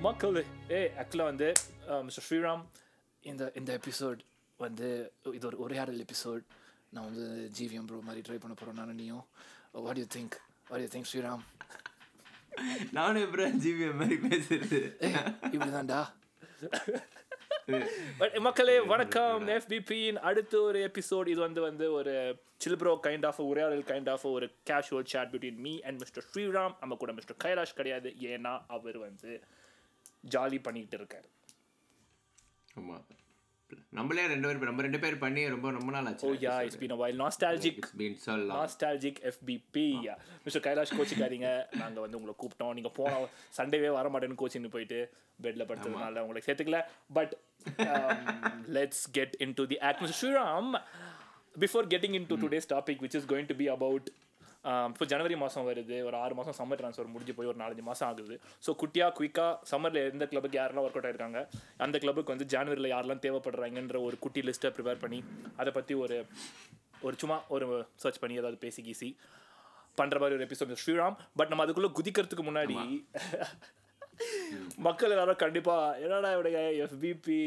மக்கள் ஏ ஆக்சுவலாக வந்து மிஸ்டர் ஸ்ரீராம் இந்த இந்த எபிசோட் வந்து இது ஒரு உரையாடல் எபிசோட் நான் வந்து ஜிவிஎம் ப்ரோ மாதிரி ட்ரை பண்ண போகிறோம் நானும் நீயும். What you think what you think Sriram? நானும் எப்பறம் ஜிவிஎம் மாதிரி பேசுறது. இப்படிதான்டா. பட் மக்களே வணக்கம். எஃபிபியின் அடுத்த ஒரு எபிசோட் இது வந்து வந்து ஒரு சில்ப்ரோ கைண்ட் ஆஃப் உரையாடல் கைண்ட் ஆஃப் ஒரு casual chat between me and mister Sriram. நம்ம கூட மிஸ்டர் கைலாஷ் கிடையாது. ஏன்னா அவர் வந்து ஜாலி பண்ணிக்கிட்டு இருக்காரு. ஆமா. நம்மளே ரெண்டு பேர் நம்ம ரெண்டு பேர் பண்ணி ரொம்ப ரொம்ப நாள் ஆச்சு. ஓ yeah it's been a while. Nostalgic. It's been சொல்லலாம் நாஸ்டாலஜிக் எஃபிபி மிஸ்டர் கைலாஷ் கோச்சிக்காதீங்க. நாங்கள் வந்து உங்களை கூப்பிட்டோம். நீங்கள் போன சண்டேவே வர மாட்டேன்னு கோச்சின்னு போயிட்டு பெட்டில் படுத்ததுனால உங்களை சேர்த்துக்கல. But let's get into the mister Sriram before getting into today's topic which is going to be about இப்போ ஜனவரி மாதம் வருது ஒரு ஆறு மாதம் சம்மர் ட்ரான்ஸ்ஃபர் முடிஞ்சு போய் ஒரு நாலஞ்சு மாதம் ஆகுது. ஸோ குட்டியாக குயிக்காக சம்மரில் எந்த கிளப்புக்கு யாரெல்லாம் ஒர்க் அவுட் ஆயிருக்காங்க அந்த கிளப்புக்கு வந்து ஜனவரியில் யாரெல்லாம் தேவைப்படுறாங்கன்ற ஒரு குட்டி லிஸ்ட்டை ப்ரிப்பேர் பண்ணி அதை பற்றி ஒரு ஒரு சும்மா ஒரு சர்ச் பண்ணி ஏதாவது பேசி கீசி பண்ணுற மாதிரி ஒரு எபிசோட் ஸ்ரீராம் பட் நம்ம அதுக்குள்ளே குதிக்கிறதுக்கு முன்னாடி மக்கள் எல்லாரும் கண்டிப்பாக என்னடா இவடைய எஃபிபி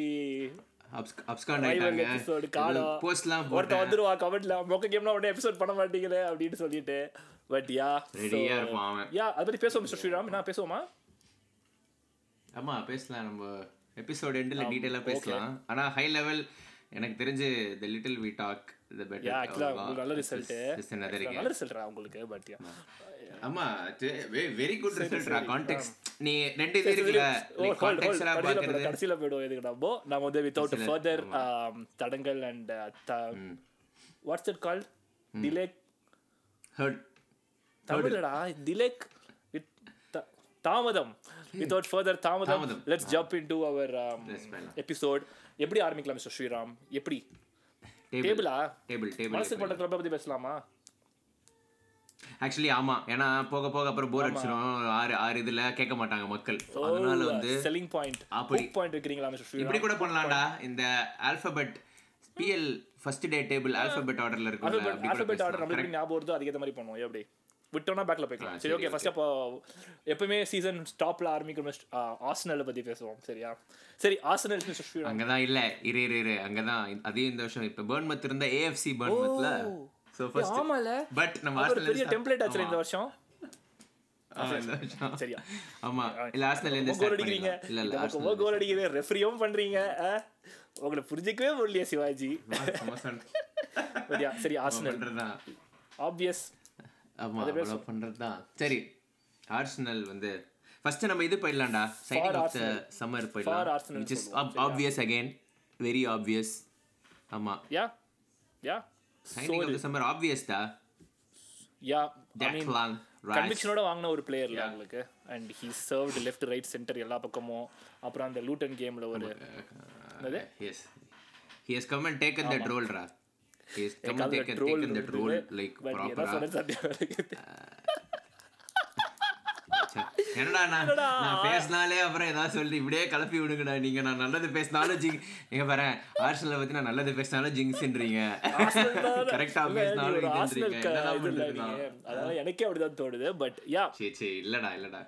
அப்ஸ்காண்ட் எபிசோடு காலம் போஸ்ட்லாம் வந்துருவா கமெண்ட்ல மொக்க கேம்னா உடனே எபிசோட் பண்ண மாட்டீங்களே அப்படின்னு சொல்லிட்டு. பட் யா ரெடியா இருப்பான் அவன். யா அதை பத்தி பேசுவோம் மிஸ்டர் ஸ்ரீராம். என்ன பேசுவோமா? ஆமா பேசலாம். நம்ம எபிசோட் எண்டில் டீட்டெயிலாக பேசலாம். ஆனா ஹை லெவல் எனக்கு தெரிஞ்சு the little we talk the yeah ஆக்சுவலா நல்ல ரிசல்ட் பெட்டர் நல்ல ரிசல்ட்ரா உங்களுக்கு பட் யா ஆமா வெரி குட் ரிசல்ட்ரா கான்டெக்ட் நீ ரெண்டு இது இருக்குல்ல நீ கான்டெக்ஸ்டா பாக்குறது கடைசியில போயிடுவோம் எதுக்கு நம்ம? நம்ம வந்து வித்தவுட் ஃபர்தர் தடங்கள் and what's it called delay hurt delay with தாமதம். வித்தவுட் ஃபர்தர் தாமதம். Let's jump into our Let's பண்ணலாம். எபிசோட் எப்படி ஆரம்பிக்கலாம் மிஸ்டர் ஸ்ரீராம்? எப்படி? டேபிள் டேபிளா டேபிள் டேபிள் மனசுக்கு பண்ற கிளப்பை பத்தி பேசலாமா? ஆக்சுவலி ஆமா. ஏன்னா போக போக அப்புறம் போர் அடிச்சிரும். ஆறு ஆறு இதுல கேட்க மாட்டாங்க மக்கள். அதனால வந்து செல்லிங் பாயிண்ட் அப்படி. பாயிண்ட் வைக்கிறீங்களா இப்படி கூட பண்ணலாம்டா. இந்த alphabet PL first day table alphabet ஆர்டர்ல கூட ஆல்பபெட் ஆர்டர். நம்மளுக்கு ஞாபகம் வருதோ அதுக்கேற்ற மாதிரி பண்ணுவோம். எப்படி? விட்டோம்னா பேக்ல போய்க்கலாம். சரி ஓகே ஃபர்ஸ்ட் அப்போ எப்பவுமே சீசன் ஸ்டாப்ல ஆரம்பிக்கிற மிஸ்ட் ஆர்சனலை பத்தி பேசுவோம் சரியா? சரி ஸ்ரீராம் அங்கதான் இல்ல. இரு இரு இரு. அங்கதான். அதையும் இந்த வருஷம் இப்ப பர்ன்மத் இருந்த ஏஎஃப்சி பர்ன்மத்ல சோ ஃபர்ஸ்ட் ஆமால. பட் நம்ம ஆர்சனல் பெரிய டெம்ப்ளேட் ஆச்சு இந்த வருஷம்? இந்த சரியா. ஆமா. இல்ல ஆர்சனல் இருந்து கோல் அடிக்கிறீங்க. இல்ல இல்ல இந்த பக்கம் ஆர்சனல் கோல் அடிக்கிறீங்க. ரெஃப்ரியும் பண்றீங்க? உங்களை புரிஞ்சிக்கவே முடியலையா சிவாஜி. சரியா சரி ஆர்சனல் பண்றதுதான். ஆப்வியஸ் ஆமா அவ்வளவு பண்றதுதான். சரி ஆர்சனல் வந்து ஃபர்ஸ்ட் நம்ம இது போயிடலாம்டா. சைனிங் ஆஃப் த சம்மர் போயிடலாம். Which is obvious again. Very obvious ஆமா. Yeah yeah the summer obvious டா யா டெக்லான் கன்விக்ஷனோட வாங்கின ஒரு பிளேயர் உங்களுக்கு and he served left right centre எல்லா பக்கமும். அப்புறம் அந்த லூட்டன் கேம்ல ஒரு yes he has come and taken that role ra he has come and காதுல taken troll taken that இருந்தது. role like But என்ன proper சொல்றது சத்தியம் எனக்கு என்னடா நான் நான் பேசினாலே அப்புறம் ஏதாவது சொல்லி. இப்படியே கிளப்பி விடுங்கடா. நீங்க நான் நல்லது பேசினாலும் ஜிங் நீங்க பாரு ஆர்சனலை பத்தி நான் நல்லது பேசினாலும் ஜிங்ஸ்ன்றீங்க. கரெக்டா பேசினாலும். அதனால எனக்கே அப்படிதான் தோணுது. பட் யா சரி சரி. இல்லடா இல்லடா.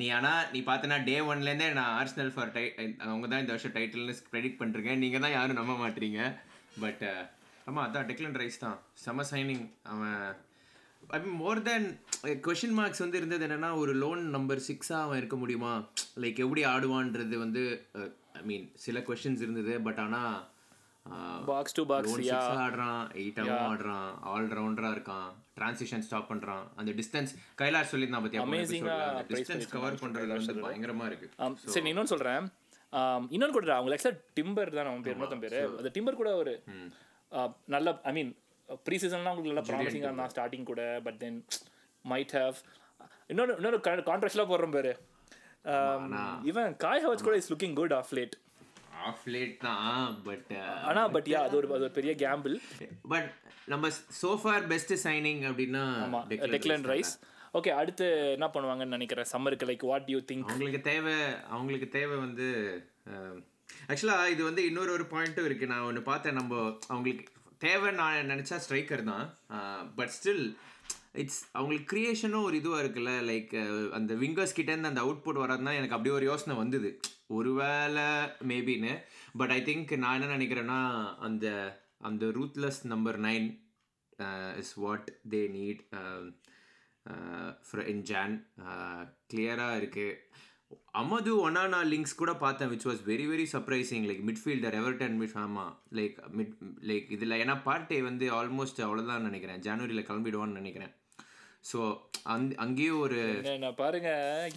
நீ ஆனா நீ பார்த்தனா டே ஒன்லேருந்தே நான் ஆர்சனல் ஃபார் டை அவங்க தான் இந்த வருஷம் டைட்டில்னு ப்ரெடிக்ட் பண்ணிருக்கேன். நீங்கள் தான் யாரும் நம்ப மாட்டீங்க. பட் ஆமாம் அதான் டெக்லன் ரைஸ் தான். செம சைனிங் அவன் ஐ மீன் மோர் தென் கொஷின் மார்க்ஸ் வந்து இருந்தது என்னன்னா ஒரு லோன் நம்பர் சிக்ஸாக அவன் இருக்க முடியுமா? லைக் எப்படி ஆடுவான்றது வந்து ஐ மீன் சில கொஷின்ஸ் இருந்தது பட் ஆனால் பாக்ஸ் டு பாக்ஸ் ஆடுறான் எயிட்டாவும் ஆடுறான் ஆல் ரவுண்டரா இருக்கான் டிரான்சிஷன் ஸ்டாப் பண்றான். அந்த டிஸ்டன்ஸ் கைலாஷ் சொல்லியிருந்தான் ஆ price டிஸ்டன்ஸ் கவர் பண்றது வந்து பயங்கரமா இருக்கு. ஆம், சரி நான் இன்னொன்னு சொல்றேன். ஆம், இன்னொன்னு கூட அவங்க ஆக்சுவலா டிம்பர் தான் அவன் பேர் இன்னொருத்தன் பேரு. அந்த டிம்பர் கூட ஒரு ஆ, நல்ல ஐ மீன் ப்ரீ சீசன்லாம் உங்களுக்கு நல்லா ப்ராமிசிங்காக இருந்தான் ஸ்டார்டிங் கூட பட் தென் மைட் ஹேவ் இன்னொரு இன்னொரு கான்ட்ராக்ட்லாம் போடுறோம் பேரு. இவன் காய் ஹவச் கூட is looking good of late of late தான் பட் ஆனா பட் யா அது ஒரு அது ஒரு பெரிய கேம்பிள் பட் நம்ம சோஃபார் பெஸ்ட் சைனிங் அப்படின்னா டெக்லன் ரைஸ் ஓகே அடுத்து என்ன பண்ணுவாங்கன்னு நினைக்கிறேன்? சம்மருக்கு லைக் வாட் யூ திங்க் அவங்களுக்கு தேவை அவங்களுக்கு தேவை வந்து ஆக்சுவலாக இது வந்து இன்னொரு ஒரு பாயிண்ட்டும் இருக்குது நான் ஒன்று பார்த்தேன் நம்ம அவங்களுக்கு தேவை நான் நினச்சா ஸ்ட்ரைக்கர் தான். பட் ஸ்டில் இட்ஸ் அவங்களுக்கு க்ரியேஷனும் ஒரு இதுவாக இருக்குல்ல லைக் அந்த விங்கர்ஸ் கிட்டேருந்து அந்த அவுட்புட் வரதுனா எனக்கு அப்படியே ஒரு யோசனை வந்தது. ஒருவேளை மேபின்னு பட் ஐ திங்க் நான் என்ன நினைக்கிறேன்னா அந்த அந்த ruthless number nine is what they need in Jan கிளியராக இருக்குது அமது ஒனானா லிங்க்ஸ் கூட பார்த்தேன் which was very very surprising like midfielder Everton mid ஆமாம் லைக் மிட் லைக் இதில் ஏன்னா பார்ட்டே வந்து ஆல்மோஸ்ட் அவ்வளோதான் நினைக்கிறேன். ஜனவரியில் கிளம்பிடுவான்னு நினைக்கிறேன். ஸோ அங் அங்கேயும் ஒரு என்ன பாருங்க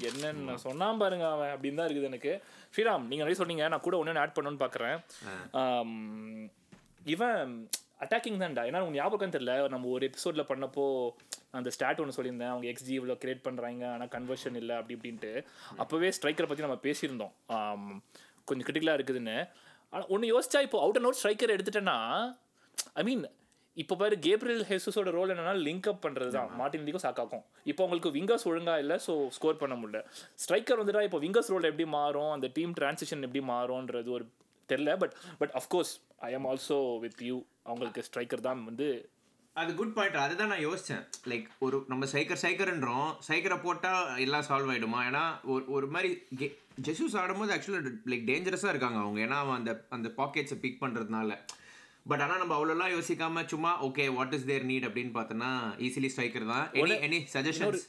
என்னென்ன சொன்னான் பாருங்க அவன் அப்படின்னு தான் இருக்குது எனக்கு. ஸ்ரீராம் நீங்க நிறைய சொன்னீங்க நான் கூட ஒன்று ஆட் பண்ணணும்னு பார்க்குறேன் இவன் அட்டாக்கிங் தான்டா ஏன்னா உங்க ஞாபகம் தெரியல நம்ம ஒரு எபிசோட்ல பண்ணப்போ அந்த ஸ்டாட் ஒன்று சொல்லியிருந்தேன். அவங்க எக்ஸ்ஜி இவ்வளோ கிரியேட் பண்ணுறாங்க ஆனால் கன்வர்ஷன் இல்லை அப்படி இப்படின்ட்டு. அப்போவே ஸ்ட்ரைக்கரை பற்றி நம்ம பேசியிருந்தோம். ஆம், கொஞ்சம் கிரிட்டிக்கலாக இருக்குதுன்னு. ஆனால் ஒன்று யோசிச்சா இப்போ அவுட் அண்ட் அவுட் ஸ்ட்ரைக்கர் எடுத்துட்டேன்னா ஐ மீன் இப்போ பாரு கேப்ரியல் ஹெசஸோட ரோல் என்னன்னா லிங்க் அப் பண்ணுறது தான் மார்டின் லீக்கும் சாக்காக்கும் இப்போ உங்களுக்கு விங்கர்ஸ் ஒழுங்கா இல்லை ஸோ ஸ்கோர் பண்ண முடியல. ஸ்ட்ரைக்கர் வந்துட்டா இப்போ விங்கர்ஸ் ரோல் எப்படி மாறும்? அந்த டீம் டிரான்சிஷன் எப்படி மாறும்ன்றது ஒரு தெரில but but of course I am also with you அவங்களுக்கு ஸ்ட்ரைக்கர் தான் வந்து அது குட் பாயிண்ட் அதுதான் நான் யோசித்தேன் லைக் ஒரு நம்ம சைக்கர் சைக்கர்ன்றோம் சைக்கரை போட்டால் எல்லாம் சால்வ் ஆகிடுமா ஏன்னா ஒரு ஒரு மாதிரி கே ஜெசூஸ் ஆடும்போது ஆக்சுவலாக லைக் டேஞ்சரஸாக இருக்காங்க அவங்க. ஏன்னா அவன் அந்த அந்த பாக்கெட்ஸை பிக் பண்ணுறதுனால பட் ஆனால் நம்ம அவ்வளோலாம் யோசிக்காம சும்மா okay what is there need அப்படின்னு பார்த்தோன்னா ஈஸிலி ஸ்ட்ரைக்கர் தான். எனி எனி சஜஷன்ஸ்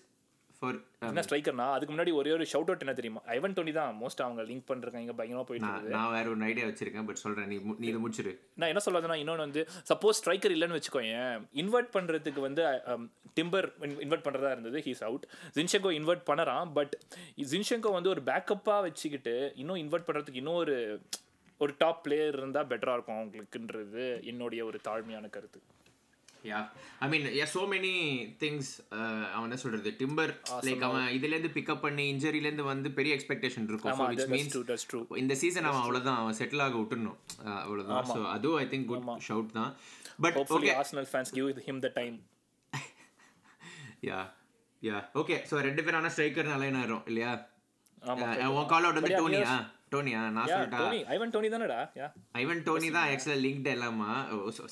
என்ன ஸ்ட்ரைக்கர்னா அதுக்கு முன்னாடி ஒரே ஒரு ஷவுட் அவுட் என்ன தெரியுமா? ஐவன் டோனி தான் மோஸ்ட் அவங்க லிங்க் பண்ணிருக்காங்க பயங்கரமா போயிட்டு இருக்குது. நான் வேற ஒரு ஐடியா வச்சிருக்கேன் பட் சொல்கிறேன் நீ நீ இதை முடிச்சிரு. நான் என்ன சொல்றதுன்னா இன்னொன்று வந்து சப்போஸ் ஸ்ட்ரைக்கர் இல்லைன்னு வச்சுக்கோயேன் இன்வெர்ட் பண்ணுறதுக்கு வந்து டிம்பர் இன்வெர்ட் பண்ணுறதா இருந்தது ஹீஸ் அவுட் ஜின்ஷெங்கோ இன்வெர்ட் பண்ணறான் பட் ஜின்ஷெங்கோ வந்து ஒரு பேக்கப்பாக வச்சுக்கிட்டு இன்னும் இன்வெர்ட் பண்ணுறதுக்கு இன்னும் ஒரு ஒரு டாப் பிளேயர் இருந்தால் பெட்டராக இருக்கும் அவங்களுக்குன்றது என்னுடைய ஒரு தாழ்மையான கருத்து. Yeah I mean yeah so many things அவன் என்ன சொல்றது? டிம்பர் லைக் அவன் இதுலேருந்து பிக்கப் பண்ணி இன்ஜரியிலேருந்து வந்து பெரிய எக்ஸ்பெக்டேஷன் இருக்கும். விச் மீன்ஸ் இந்த சீசன் அவன் அவ்வளோதான் அவன் செட்டில் ஆக விட்டுணும் அஹ் அவ்வளவுதான். ஸோ அதுவும் ஐ திங்க் குட் ஷவுட் தான். But hopefully arsenal fans give him the time. Yeah yeah okay so ரெண்டு பேரும் ஆனால் ஸ்ட்ரைக்கர் நல்ல ஆயிரும் இல்லையா? உன் கால் அவுட் வந்து டோனியா டோனியா நான் யா சொல்லிட்டா டோனி ஐவன் டோனி தானடா? ஐவன் டோனி தான் ஆக்சுவலாக லிங்க்ட் எல்லாமா?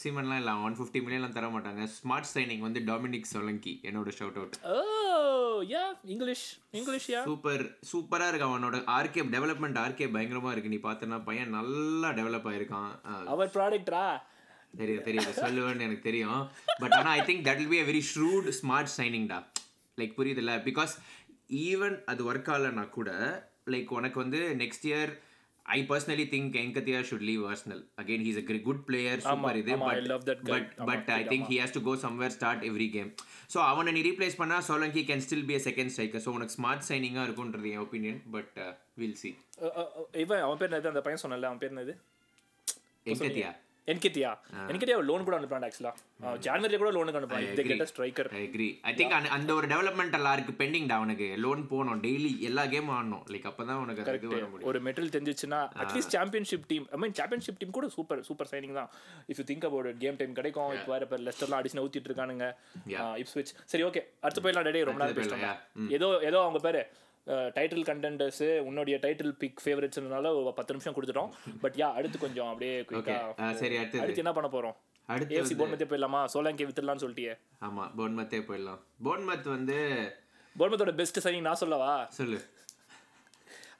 சீமன்லாம் இல்லை ஒன் ஃபிஃப்டி மில்லியன்லாம் தர மாட்டாங்க. ஸ்மார்ட் சைனிங் வந்து டாமினிக் சொலங்கி என்னோட shout out oh yeah English English yeah super சூப்பரா இருக்கு அவனோட ஆர்கே டெவலப்மெண்ட் ஆர்கே பயங்கரமா இருக்கு. நீ பார்த்தனா பையன் நல்லா டெவலப் ஆயிருக்கான். அவர் ப்ராடக்ட்ரா தெரியும் தெரியுது சொல்லுவேன்னு எனக்கு தெரியும். பட் ஆனா I think that will be a very shrewd smart சைனிங்டா like புரியுதுல்ல? பிகாஸ் ஈவன் அது ஒர்க் ஆகலைன்னா கூட லைக் உனக்கு வந்து next year I personally think Nketiah should leave Arsenal again he's a good player super இது but. But but I think he has to go somewhere start every game so அவனை நீ replace பண்ணா Solanke can still be a second striker so உனக்கு smart சைனிங்காக இருக்கும்ன்றது என் opinion but will see இவன் அவன் பேர் என்னது? அந்த பையன் சொன்னல அவன் பேர் என்னது? எங்கத்தியா என்கிட்டியா என்கிட்டயா லோன் கூட அனுப்புறான் ஆக்சுவலா ஜான்வரியில கூட லோனுக்கு அனுப்புறான் இதை கெட்ட striker I agree I think அந்த ஒரு டெவலப்மெண்ட் எல்லாம் இருக்கு பெண்டிங்டா அவனுக்கு. லோன் போகணும் டெய்லி எல்லா கேமும் ஆடணும். லைக் அப்பதான் உனக்கு அது இது வர முடியும். ஒரு மெட்டல் தெரிஞ்சிச்சுன்னா at least championship team I mean championship team கூட சூப்பர் சூப்பர் சைனிங் தான். If you think about game time கிடைக்கும். இப்போ வேற இப்போ லெஸ்டர்லாம் அடிச்சு ஊத்திட்டு இருக்கானுங்க. இப்ஸ்விச் சரி ஓகே அடுத்து போயிடலாம் டேடி ரொம்ப பேசிட்டோம் போயிடலாம், ஏதோ ஏதோ அவங்க பேரு. டைட்டில் கண்டென்டர்ஸ் உன்னுடைய டைட்டில் பிக் ஃபேவரட்ஸ்னால ஒரு பத்து நிமிஷம் கொடுத்துட்டோம். பட் யா அடுத்து கொஞ்சம் அப்படியே குயிக்கா ஆ, சரி அடுத்து என்ன பண்ண போறோம்? அடுத்து ஏஎஃப்சி போர்மத்தே போயிடலாமா? சோலாங்கி வித்துடலாம்னு சொல்லிட்டியே. ஆமா போன்மத்தே போயிடலாம். போன்மத் வந்து போர்மத்தோட பெஸ்ட் சைனிங் நான் சொல்லவா? சொல்லு.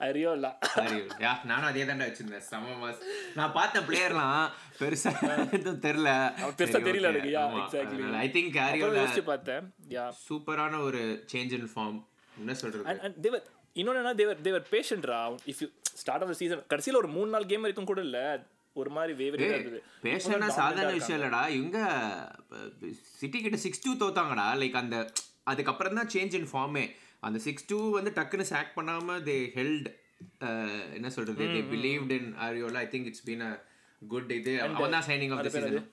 அறியோ இல்ல. சரி யா நானும் அதே தாண்டா வச்சிருந்தேன். செம மாஸ் நான் பார்த்த பிளேயர்லாம் பெருசா எதுவும் தெரியல பெருசா தெரியல எனக்கு, yeah, exactly. ஐ திங்க் ஆரியோல யோசிச்சு பார்த்தேன். யா. சூப்பரான ஒரு சேஞ்ச் இன் ஃபார்ம் என்ன சொல்றது? தேவர் இன்னொன்று என்ன தேவர் தேவர் பேஷண்ட்ரா if you start of season கடைசியில் ஒரு மூணு நாள் கேம் வரைக்கும் கூட இல்லை ஒரு மாதிரி வேவரியாக இருந்தது பேஷனா சாதாரண விஷயம் இல்லடா இவங்க சிட்டி கிட்ட சிக்ஸ் டூ தோத்தாங்கடா. லைக் அந்த அதுக்கப்புறம் தான் சேஞ்ச் இன் ஃபார்மே அந்த சிக்ஸ் டூ வந்து டக்குன்னு சாக் பண்ணாம தே ஹெல்ட் என்ன சொல்றது? They believed in ஆரியோல I think it's been a good இது அவன் தான் signing of the season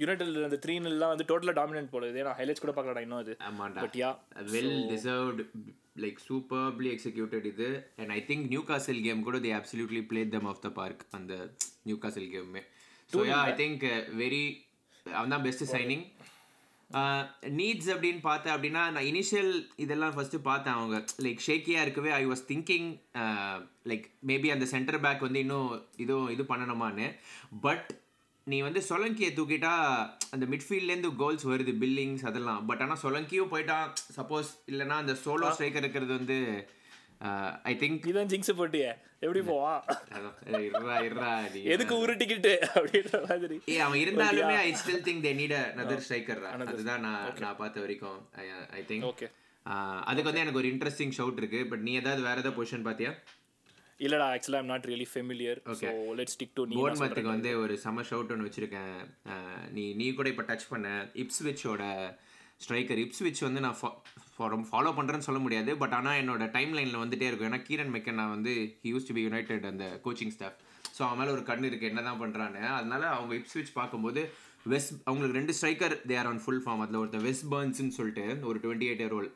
United அந்த த்ரீ எல்லாம் வந்து டோட்டலாக டாமினன்ட் போடுது. ஏன்னா ஹைலைட்ஸ் கூட பார்க்கலடா இன்னும் அது. But yeah well deserved like superbly executed இது. And I think Newcastle game கூட they absolutely played them off the park அந்த Newcastle கேமுமே so yeah I think very அவன் தான் பெஸ்ட் சைனிங் நீட்ஸ் அப்படின்னு பார்த்தேன் அப்படின்னா நான் இனிஷியல் இதெல்லாம் ஃபஸ்ட்டு பார்த்தேன் அவங்க. லைக் ஷேக்கியாக இருக்கவே I was thinking like maybe அந்த சென்டர் பேக் வந்து இன்னும் இதுவும் இது பண்ணணுமான்னு. பட் நீ வந்து சொலங்கியை தூக்கிட்டா அந்த மிட்ஃபீல்ட்லேருந்து கோல்ஸ் வருது பில்லிங்ஸ் அதெல்லாம். பட் ஆனால் சொலங்கியும் போயிட்டா சப்போஸ் இல்லைன்னா அந்த சோலோ ஸ்ட்ரைக்கர் இருக்கிறது வந்து ஐ திங்க் இதான் ஜிங்ஸ் போட்டியே. எப்படி போவா இருறா இருறா நீ. எதுக்கு உருட்டிக்கிட்டு அப்படின்ற மாதிரி. ஏ அவன் இருந்தாலுமே I still think they need another striker அதுதான் நான் நான் பார்த்த வரைக்கும் ஐ திங்க் ஓகே அதுக்கு வந்து எனக்கு ஒரு இன்ட்ரெஸ்டிங் ஷவுட் இருக்கு. பட் நீ ஏதாவது வேற ஏதாவது பொசிஷன் பாத்தியா இல்லடா ஆக்சுவலா I'm not really familiar so let's stick to நீ போர்ன்மத்துக்கு வந்து ஒரு செம ஷவுட் ஒன்று வச்சிருக்கேன். நீ நீ கூட இப்போ டச் பண்ண இப்ஸ்விச்சோட ஸ்ட்ரைக்கர் இப்ஸ்விச் வந்து நான் ஃபாலோ பண்ணுறேன்னு சொல்ல முடியாது. பட் ஆனால் என்னோட டைம் லைனில் வந்துட்டே இருக்கும். ஏன்னா கீரன் மெக்கன் நான் வந்து he used to be United அந்த கோச்சிங் ஸ்டாஃப் ஸோ அவன் மேலே ஒரு கண்ணு இருக்குது என்ன தான் பண்ணுறான்னு அதனால அவங்க இப்ஸ்விச் பார்க்கும்போது வெஸ்ட் அவங்களுக்கு ரெண்டு striker they are on full form அதில் ஒருத்தர் வெஸ்ட் பர்ன்ஸ்னு சொல்லிட்டு ஒரு twenty eight year old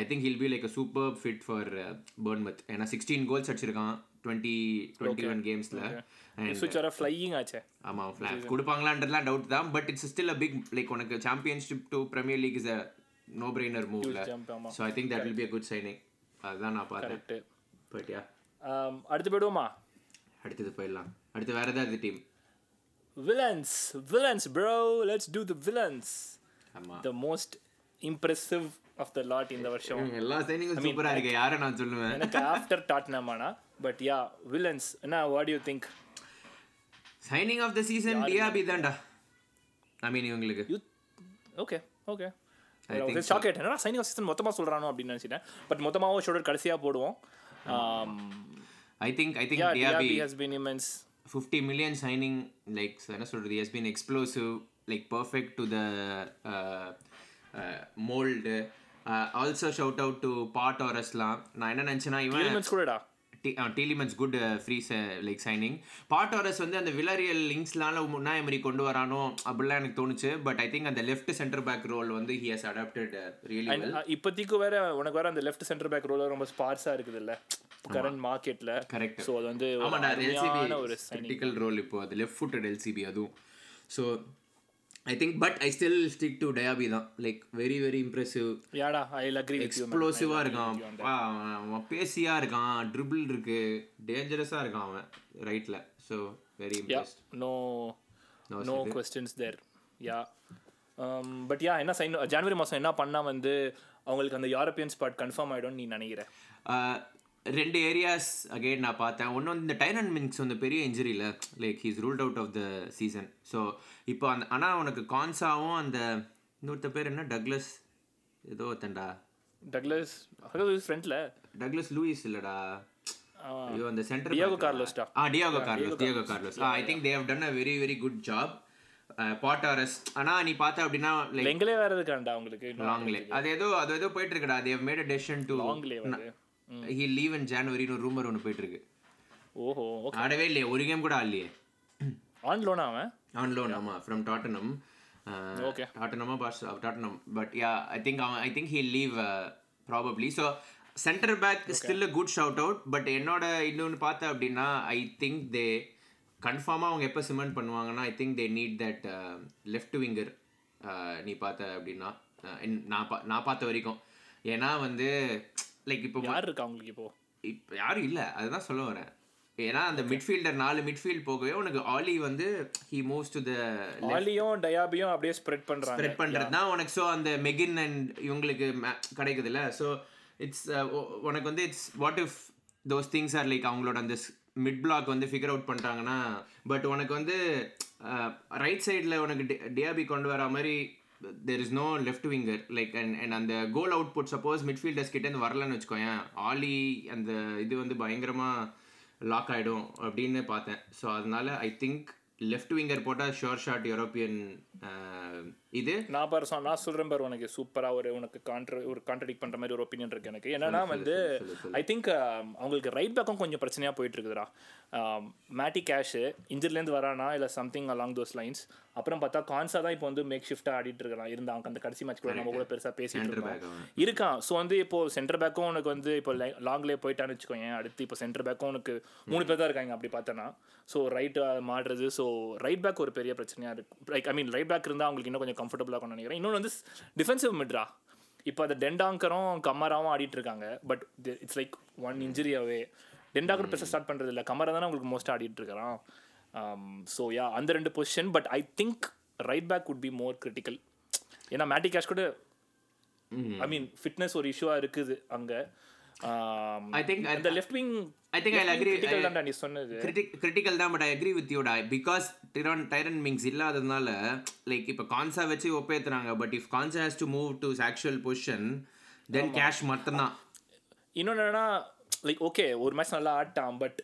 I think he'll be like a super fit for Bournemouth ஏன்னா சிக்ஸ்டீன் கோல்ஸ் அடிச்சிருக்கான். டுவெண்ட்டி டுவெண்ட்டி ஒன் கேம்ஸில் சுவிச் வர ஃப்ளையிங் ஆச்சே. ஆமாம் கொடுப்பாங்களான்றதுலாம் டவுட் தான். But it's still a big like உனக்கு championship to Premier League is a no brainer மூவ்ல so I think that will be a good signing அதுதான் நான் பார்த்தேன். கரெக்ட் போயிட்டியா அடுத்து போயிடுவோமா? அடுத்தது போயிடலாம். அடுத்து வேற ஏதாவது team Villans Villans bro let's do the Villans the most impressive of the lot இந்த வருஷம். எல்லா சைனிங்கும் சூப்பரா இருக்கு. யாரை நான் சொல்லுவேன்? எனக்கு ஆஃப்டர் டாட்னம் ஆனா பட் யா வில்லன்ஸ் என்ன what you think signing of the season Diaby தான்டா. ஐ மீன் இவங்களுக்கு. ஓகே ஓகே think ஷாக் ஆயிட்டேன் என்னடா சைனிங் சீசன் மொத்தமாக சொல்கிறானோ அப்படின்னு நினச்சிட்டேன். பட் மொத்தமாகவும் ஷோல்டர் கடைசியாக போடுவோம். I think I think Diaby has been immense fifty million signing like என்ன சொல்கிறது has been explosive like perfect to the mould also shout out to Pau ஆரஸ்லாம் நான் என்ன நினச்சேன்னா இவன் கூடடா டீலிமெண்ட்ஸ் good free like signing Pau Torres வந்து அந்த விலரியல் லிங்க்ஸ்லால முன்னா எமரி கொண்டு வரானோ அப்படிலாம் எனக்கு தோணுச்சு. பட் ஐ திங்க் அந்த லெஃப்ட் சென்டர் பேக் ரோல் வந்து ஹி ஹஸ் அடாப்டட் ரியலி இப்போதைக்கு வேற உனக்கு வேற அந்த லெஃப்ட் சென்டர் பேக் ரோல ரொம்ப ஸ்பார்ஸாக இருக்குது இல்ல கரண்ட் மார்க்கெட்ல கரெக்ட் ஸோ அது வந்து ஒரு ரோல் இப்போ அது லெஃப்ட் ஃபுட்டட் எல்சிபி அதுவும். So I think but I still stick to Diaby தான். லைக் வெரி வெரி இம்ப்ரெசிவ் யாடா ஐ அக்ரி எக்ஸ்ப்ளோசிவாக இருக்கான். பேசியாக இருக்கான். ட்ரிபிள் இருக்கு. டேஞ்சரஸாக இருக்கான் அவன் ரைட்டில் so very no no questions there yeah but yeah என்ன சைன் ஜனவரி மாதம் என்ன பண்ணால் வந்து அவங்களுக்கு அந்த யூரோப்பியன் ஸ்பாட் கன்ஃபார்ம் ஆகிடும்னு நீ நினைக்கிற? ரெண்டு ஏரியாஸ் அகைன் நான் பார்த்தேன். ஒன்று வந்து இந்த டைரன் மின்ஸ் வந்து பெரிய இன்ஜுரியில் like he's ruled out of the season so இப்போ அந்த ஆனால் உனக்கு கான்சாவும் அந்த இன்னொருத்த பேர் என்ன? டக்ளஸ் ஏதோ ஒருத்தன்டா. டக்லஸ் ஃப்ரண்ட்ல டக்ளஸ் லூயிஸ் இல்லடா. ஐயோ அந்த சென்டர் டியாகோ கார்லோஸ்டா ஆ Diego Carlos Diego Carlos I think they have done a very very good job Pau Torres ஆனால் நீ பார்த்த அப்படின்னா லைக் எங்களே வேற இருக்காண்டா உங்களுக்கு லாங்லே அது ஏதோ அது ஏதோ போயிட்டு இருக்குடா. They've made a decision to Lenglet he leave in ஜனவரின்னு ஒரு ரூமர் ஒன்று போயிட்டு இருக்கு ஓஹோ ஓகே ஆடவே இல்லையே ஒரு கேம் கூட ஆடலையே. ஆன் லோனா அவன்? ஆன் லோன் ஆமா ஃப்ரம் டாட்டனம் Okay. டாட்டனமா pass Tottenham but yeah I think அவன் I think he leave probably so centre back still good shout out but என்னோட இன்னொன்று பார்த்தேன் அப்படின்னா ஐ திங்க் தே கன்ஃபார்மாக அவங்க எப்போ சிமெண்ட் பண்ணுவாங்கன்னா I think they need that left winger நீ பார்த்த அப்படின்னா in- நான் பா நான் பார்த்த வரைக்கும். ஏன்னா வந்து லைக் இப்போ யார் இருக்கா உங்களுக்கு இப்போ? இப்போ யாரும் இல்லை. அதுதான் சொல்ல வரேன். ஏன்னா அந்த மிட்ஃபீல்டர் நாலு மிட்ஃபீல்ட் போகவே உனக்கு ஆலி வந்து ஹி மூவ்ஸ் டு த ஆலியும் டயாபியும் அப்படியே ஸ்ப்ரெட் பண்றாங்க. ஸ்ப்ரெட் பண்ணுறது தான் உனக்கு. ஸோ அந்த மெகின் அண்ட் இவங்களுக்கு கிடைக்குதுல்ல. ஸோ இட்ஸ் உனக்கு வந்து it's what if those things are like அவங்களோட அந்த மிட் பிளாக் வந்து ஃபிகர் அவுட் பண்ணிட்டாங்கன்னா பட் உனக்கு வந்து ரைட் சைடில் உனக்கு டிஆபி கொண்டு வர மாதிரி there is no left winger like and and அந்த goal output suppose midfielders கிட்டேருந்து வரலன்னு வச்சுக்கோயேன் ஆலி அந்த இது வந்து பயங்கரமாக லாக் ஆகிடும் அப்படின்னு பார்த்தேன். ஸோ அதனால ஐ திங்க் லெஃப்ட் விங்கர் போட்டால் ஷோர் ஷாட் யூரோப்பியன் இது? நான் பாரு நான் சொல்றேன் பாரு உனக்கு சூப்பரா ஒரு உனக்கு கான்ட்ர ஒரு கான்ட்ரடிக் பண்ற மாதிரி ஒரு ஒப்பீனியன் இருக்கு எனக்கு. என்னன்னா வந்து ஐ திங்க் அவங்களுக்கு ரைட் பேக்கும் கொஞ்சம் பிரச்சனையா போயிட்டு இருக்குதுடா மேட்டி கேஷ் இருந்து வரானா இல்ல சம்திங் அலாங் தோஸ் லைன்ஸ் அப்புறம் பார்த்தா கான்சா தான் இப்போ வந்து மேக் ஷிஃப்டா ஆடிட்டு இருக்கான். இருந்தா அவங்க அந்த கடைசி மேட்ச் கூட நம்ம கூட பெருசா பேசிட்டு இருக்கோம் இருக்கான். ஸோ வந்து. இப்போ சென்டர் பேக்கும் உனக்கு வந்து இப்போ லாங்லேயே போயிட்டான்னு வச்சுக்கோங்க அடுத்து இப்போ சென்டர் பேக்கும் உனக்கு மூணு பேர் தான் இருக்காங்க அப்படி பார்த்தோன்னா. ஸோ ரைட் மாடுறது ஸோ ரைட் பேக் ஒரு பெரிய பிரச்சனையாக இருக்கு. Like I mean right back இருந்தால் அவங்களுக்கு இன்னும் கொஞ்சம் கம்ஃபர்டபுளாக நினைக்கிறேன். இன்னொன்று வந்து டிஃபென்சிவ் மிட்ரா இப்போ அந்த டெண்டாங்கரும் கமராவும் ஆடிட்டு இருக்காங்க. But it's like one injury away Dendoncker பெருசாக ஸ்டார்ட் பண்ணுறது இல்லை கமரா தானே உங்களுக்கு மோஸ்ட் ஆடிட்டு இருக்கிறான் ஸோ யா அந்த ரெண்டு position but I think right back would be more critical ஏன்னா மேட்டி கேஷ் கூட ஐ மீன் ஃபிட்னஸ் ஒரு இஷ்யூவாக இருக்குது அங்கே. I think அந்த left wing I think I'll agree. Critical I- தான்டா நீ சொன்னது. கிரிட்டிக்கல் தான் பட் ஐ அக்ரி வித் யூடா பிகாஸ் டிரான் டைரன் மிங்ஸ் இல்லாததுனால லைக் இப்போ கான்சா வச்சு ஒப்பேத்துறாங்க but if Konsa has to move to actual position then Cash மட்டும்தான். இன்னொன்று என்னன்னா லைக் ஓகே ஒரு மேட்ச் நல்லா ஆட்டான் but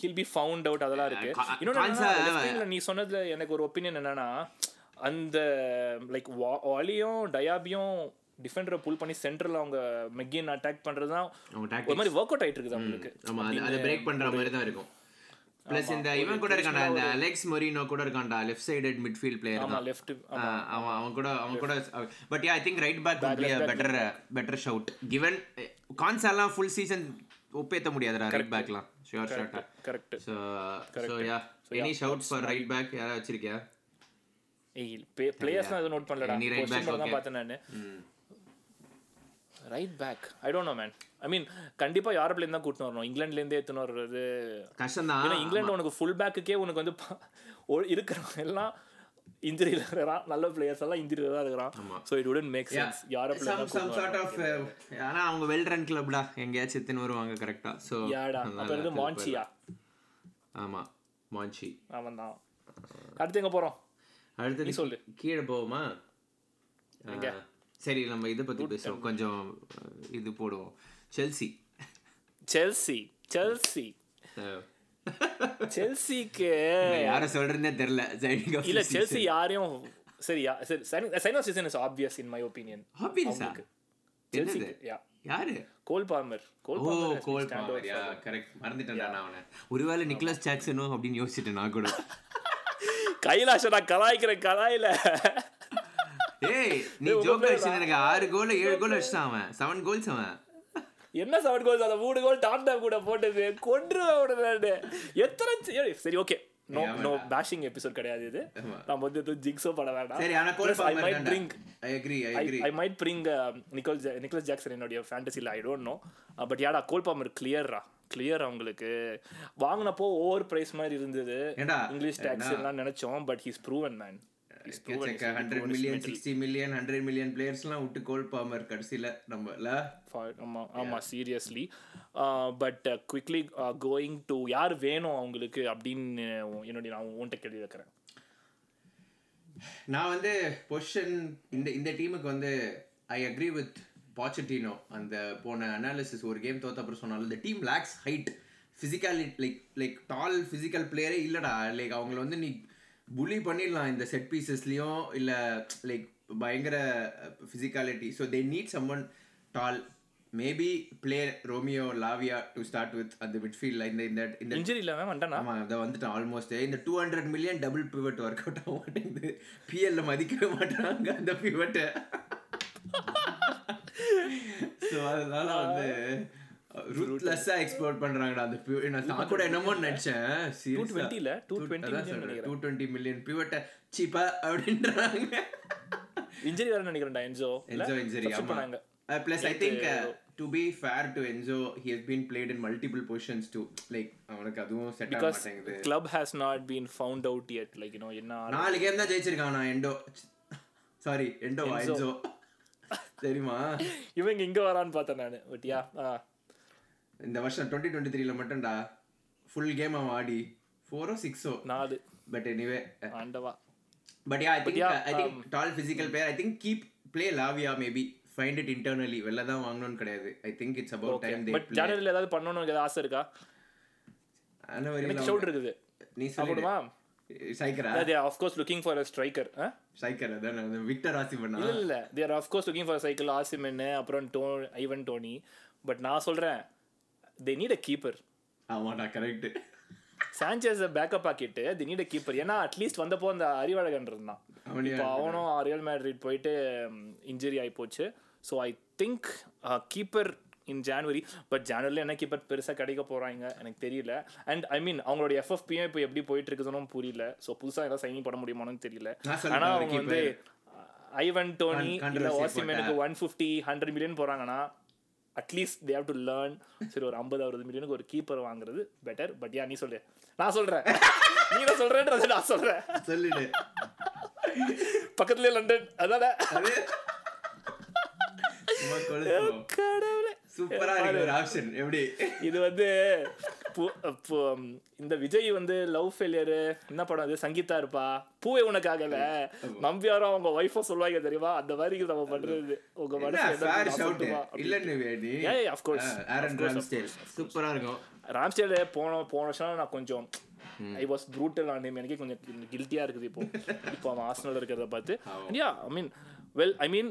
he'll be found out அதெல்லாம் இருக்கு. இன்னொன்று நீ சொன்னதுல எனக்கு ஒரு ஒப்பீனியன் என்னன்னா அந்த லைக் வாலியும் டயாபியும் டிஃபெண்டரை புல் பண்ணி சென்டரில் அவங்க மெக்கின் அட்டாக் பண்ணுறது தான் ஒரு மாதிரி ஒர்க் அவுட் ஆயிட்டு இருக்குது அவங்களுக்கு. ஆமா அது பிரேக் பண்ற மாதிரி தான் இருக்கும். ப்ளஸ் இந்த இவன் கூட இருக்கான்டா இந்த அலெக்ஸ் மொரினோ கூட இருக்கான்டா லெஃப்ட் சைடட் மிட்ஃபீல்ட் பிளேயர் ஆமா லெஃப்ட் அவன் அவன் கூட அவன் கூட but I think right back a better better shout given கான்சாலாம் full season ஒப்பேத்த முடியாதுடா ரைட் பேக்லாம் ஷுவர் ஷார்ட்டா correct so ya any shout for right back யாராவது வச்சிருக்கியா? பிளேயர்ஸ்லாம் எதுவும் நோட் பண்ணலடா. பொசிஷன் தான் okay. பார்த்தேன் நான். Right back I don't know man I mean கண்டிப்பா யாரப்லேருந்து தான் கூட்டின்னு வரணும்? இங்கிலாந்துலேருந்தே எடுத்துன்னு வர்றது. கஷ்டம் ஏன்னா தான் இங்கிலாந்து உனக்கு ஃபுல் பேக்குக்கே உனக்கு வந்து இருக்கிறவங்க எல்லாம் இன்ஜுரியில் இருக்கிறான். நல்ல பிளேயர்ஸ் எல்லாம் இன்ஜுரியில் தான் இருக்கிறான். So it wouldn't make sense யாரப்ல some sort of ஆனா அவங்க வெல் ரன் கிளப்டா எங்கேயாச்சும் எத்துன்னு வருவாங்க கரெக்டா ஸோ யாடா அப்போ இருந்து மான்ச்சியா ஆமா. மான்ச்சி அவன் தான் அடுத்து எங்க போறோம்? அடுத்தது சொல்லு. கீழே போவோமா? சரி நம்ம இதை பத்தி பேசுவோம். கொஞ்சம் இது போடுவோம். செல்சி செல்சி செல்சி செல்சிக்கு யார சொல்றதுனே தெரியல. இல்ல செல்சி. யாரையும் சரி யா- சரி sign of season is obvious in my opinion Obvious ஆ? செல்சி? யா யாரு? Cole Palmer Cole oh Palmer Cole ya correct மறந்துட்டேன் நான் அவனை. ஒருவேளை நிக்லஸ் ஜாக்சனோ அப்படின்னு யோசிச்சுட்டேன் நான் கூட. கைலாஷ நான் கலாய்க்கிறேன் கலாயில. ஏய் நீ ஜோக் அடிச்சு எனக்கு ஆறு கோல் ஏழு கோல் அடிச்சான் அவன். செவன் கோல்ஸ் அவன். என்ன செவன் கோல்ஸ் அந்த மூணு கோல் டாட்டா கூட போட்டது. உடனே. எத்தனை சரி okay no no bashing episode கிடையாது இது. நம்ம வந்து எதுவும் ஜிக்ஸோ பண்ண வேண்டாம். சரி ஆனா Cole I might bring I agree I I agree I might bring Nicol Nicolas Jackson என்னுடைய ஃபேண்டசியில் ஐ டோன்ட் நோ பட் யாடா கோல் பாமர் கிளியர்ரா கிளியர் அவங்களுக்கு. வாங்கினப்போ ஓவர் பிரைஸ் மாதிரி இருந்தது. இங்கிலீஷ் டாக்ஸ் எல்லாம் நினைச்சோம் but he's proven man hundred million sixty million hundred million பிளேயர்ஸ்லாம் விட்டு கோல் பாமர் கடைசியில நம்மல ஆமா ஆமா seriously but quickly going to யார் வேணும் அவங்களுக்கு அப்படின்னு என்னுடைய நான் உன்கிட்ட கேள்வி வைக்கிறேன். நான் வந்து பொசிஷன் இந்த இந்த டீமுக்கு வந்து ஐ அக்ரி வித் பாச்சட்டினோ அந்த போன அனாலிசிஸ் ஒரு கேம் தோத்த அப்புறம் சொன்னாலும் இந்த team lacks height physical like like tall physical பிளேயரே இல்லடா. லைக் அவங்கள வந்து நீ புலி பண்ணிடலாம் இந்த செட் பீசஸ்லயும் இல்ல லைக் பயங்கர physicality so they need someone tall maybe play Romeo Lavia to start with அந்த மிட்ஃபீல்ட்ல இந்த இந்த இந்த இன்ஜுரி இல்லாம வந்துட்டானா ஆமா அதை வந்துட்டேன் ஆல்மோஸ்ட் இந்த two hundred million double pivot work out ஆக மாட்டேங்குது. பிஎல்ல மதிக்கவே மாட்டாங்க அந்த பிவட்டை ஸோ அதனால வந்து ரூத்லெஸ்ஸா எக்ஸ்ப்ளோர் பண்றாங்கடா அந்த. நான் நான் கூட என்னமோ நினைச்சேன். Two டுவெண்ட்டில two twenty two twenty million பிவட்டை சீப்பா அப்படின்றாங்க. இன்ஜுரி வேற நினைக்கிறேன்டா என்ஜோ என்ஜோ இன்ஜரி பண்ணாங்க. Plus I think to be fair to Enzo he has been played in multiple positions to like அவனுக்கு அதுவும் செட் ஆக மாட்டேங்குது. Club has not been found out yet. Like you know என்ன ஆளு- நாலு game தான் ஜெயிச்சிருக்கான் நான் எண்டோ சாரி எண்டோ என்ஜோ தெரியுமா? இவங்க இங்க வரான்னு பார்த்தேன் நான் பட் யா இந்த வருஷம் டுவெண்ட்டி டுவெண்ட்டி த்ரீல மட்டும்டா ஃபுல் கேம் அவன் ஆடி. ஃபோரோ சிக்ஸோ நாலு. பட் எனிவே ஆண்டவா. But yeah I think I think tall physical player I think keep play Lavia maybe find it internally வெளில தான் வாங்கணும்னு கிடையாது. I think it's about time they but ஜனவரியில் ஏதாவது பண்ணணும்னு ஏதாவது ஆசை இருக்கா? எனக்கு ஷவுட் இருக்குது. நீ சொல்லுமா சைக்கரா they are of course looking for a striker சைக்கர் அதான் விக்டர் ராசி பண்ணா இல்ல இல்ல they are of course looking for cycle Osimhen அப்புறம் டோ ஐவன் டோனி பட் நான் சொல்றேன் தே நீட் அ கீப்பர் ஆமாடா கரெக்ட் சாnchez பேக்கப் ஆக்கிட்டு தி நீட் அ கீப்பர் ஏன்னா அட்லீஸ்ட் வந்தப்போ அந்த அறிவழகன் இருந்தான். இப்போ அவனும் ரியல் மேட்ரிட் போயிட்டு இன்ஜுரி ஆகி போச்சு. So I think keeper in January but ஜான்வரியில் என்ன கீப்பர் பெருசாக கிடைக்க போகிறாங்க எனக்கு தெரியல. அண்ட் ஐ மீன் அவங்களோட எஃப்எஃபியும் இப்போ எப்படி போயிட்டு இருக்குதுன்னு புரியல. ஸோ புதுசாக ஏதாவது சைனிங் பண்ண முடியுமான்னு தெரியல. ஆனால் அவங்க வந்து ஐவன் டோனி இல்லை வாசிமேனுக்கு ஒன் ஃபிஃப்டி ஹண்ட்ரட் மில்லியன் போகிறாங்கன்னா at least they have to learn சரி ஒரு ஐம்பது அறுபது மில்லியனுக்கு ஒரு கீப்பர் வாங்குறது பெட்டர் பட் யா நீ சொல்லு. நான் சொல்றேன். நீ தான் சொல்றேன்றது நான் சொல்றேன். சொல்லிடு. பக்கத்துலயே லண்டன் அதானே? அது. சும்மா கொளுத்துவோம். கடவுளே. சூப்பரா இருக்கு ஒரு ஆப்ஷன் எப்படி? இது வந்து இந்த விஜய் வந்து லவ் ஃபெயிலியரு என்ன படம் அது? சங்கீதா இருப்பா. பூவே உனக்காகல. நம்பியாரும் அவங்க ஒய்ஃபோ சொல்லுவாங்க தெரியுமா? அந்த மாதிரி நம்ம பண்றது. உங்க மனசு course, of ராம்ஸ்டேல் சூப்பரா இருக்கும். ராம்ஸ்டேல் போன போன வருஷம் நான் கொஞ்சம் ஐ வாஸ் ப்ரூட்டல் ஆன் எனக்கே கொஞ்சம் கில்ட்டியா இருக்குது இப்போ. இப்போ அவன் ஆசனல் இருக்கிறத பார்த்து. Yeah I mean well I mean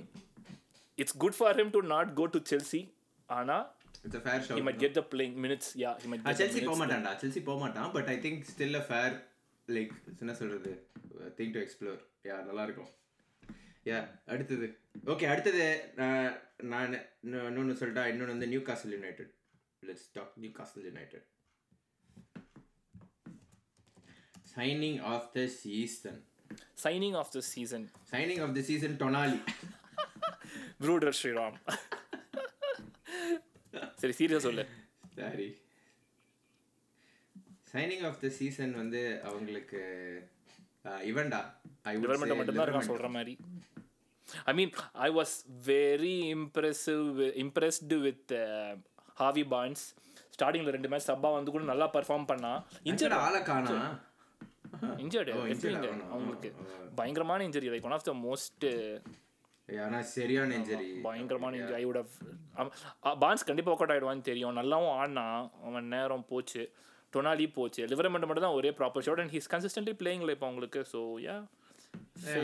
it's good for him to not go to Chelsea ஆனா it's fair he should might get the playing minutes yeah he might get போக. மாட்டான்டா செல்சி போக மாட்டான் but I think still a fair like என்ன சொல்றது thing to explore யா நல்லா இருக்கும் யா அடுத்தது. Okay அடுத்தது நான் நான் இன்னொ- இன்னொன்னு சொல்லிட்டா இன்னொன்று வந்து Newcastle United let's talk Newcastle United signing of the season signing of the season. Signing of the season Tonali Bruder Sriram சரி சீரியஸா சொல்லு sorry signing of the season வந்து அவங்களுக்கு இவன்டா. ஐ டெவலப்மெண்ட் மட்டும் தான் இருக்கான் சொல்ற மாதிரி. I mean I was very impressive impressed with Harvey Barnes ஸ்டார்டிங்ல ரெண்டு மேட்ச் சப்பா வந்து கூட நல்லா பெர்ஃபார்ம் பண்ணா. இன்ஜர்ட் ஆளை காணா? இன்ஜர்டு. அவங்களுக்கு. பயங்கரமான injury like one of the most ஆனா சரியான இன்ஜரி பயங்கரமான இன்ஜரி ஐ வுட் பான்ஸ் கண்டிப்பாக ஒர்க் அவுட் ஆகிடுவான்னு தெரியும். நல்லாவும் ஆடினான் அவன் நேரம் போச்சு. டொனாலி போச்சு. லிவரமெண்ட் மட்டும் தான் ஒரே proper shot and he's consistently playing இப்போ அவங்களுக்கு. ஸோ யா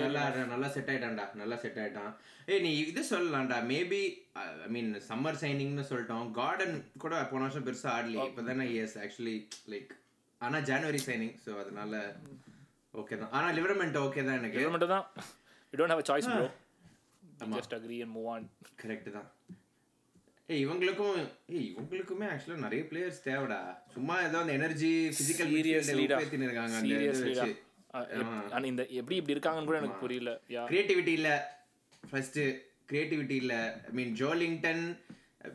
நல்லா நல்லா செட் ஆயிட்டான்டா. நல்லா செட் ஆயிட்டான். ஏய் நீ இது சொல்லலாம்டா. மேபி ஐ மீன் சம்மர் சைனிங்னு சொல்லிட்டோம். கார்டன் கூட போன வருஷம் பெருசா ஆடல இப்போ தானே எஸ் ஆக்சுவலி லைக் ஆனா ஜனவரி சைனிங் ஸோ அதனால ஓகே தான். ஆனா லிவர்மெண்ட் ஓகே தான் எனக்கு. லிவரமெண்ட் தான் you don't have choice bro just agree and move on correct தான். ஏய் இவங்களுக்கும் ஏய் இவங்களுக்குமே ஆக்சுவலா நிறைய பிளேயர்ஸ் தேவைடா. சும்மா ஏதோ அந்த எனர்ஜி பிசிக்கல் சீரியஸ்லிடா ஏத்தின்னு இருக்காங்க வச்சு. அண்ட் இந்த எப்படி இப்படி இருக்காங்கன்னு கூட எனக்கு புரியல. கிரியேட்டிவிட்டி இல்ல. ஃபர்ஸ்ட் கிரியேட்டிவிட்டி இல்ல. I mean Joelinton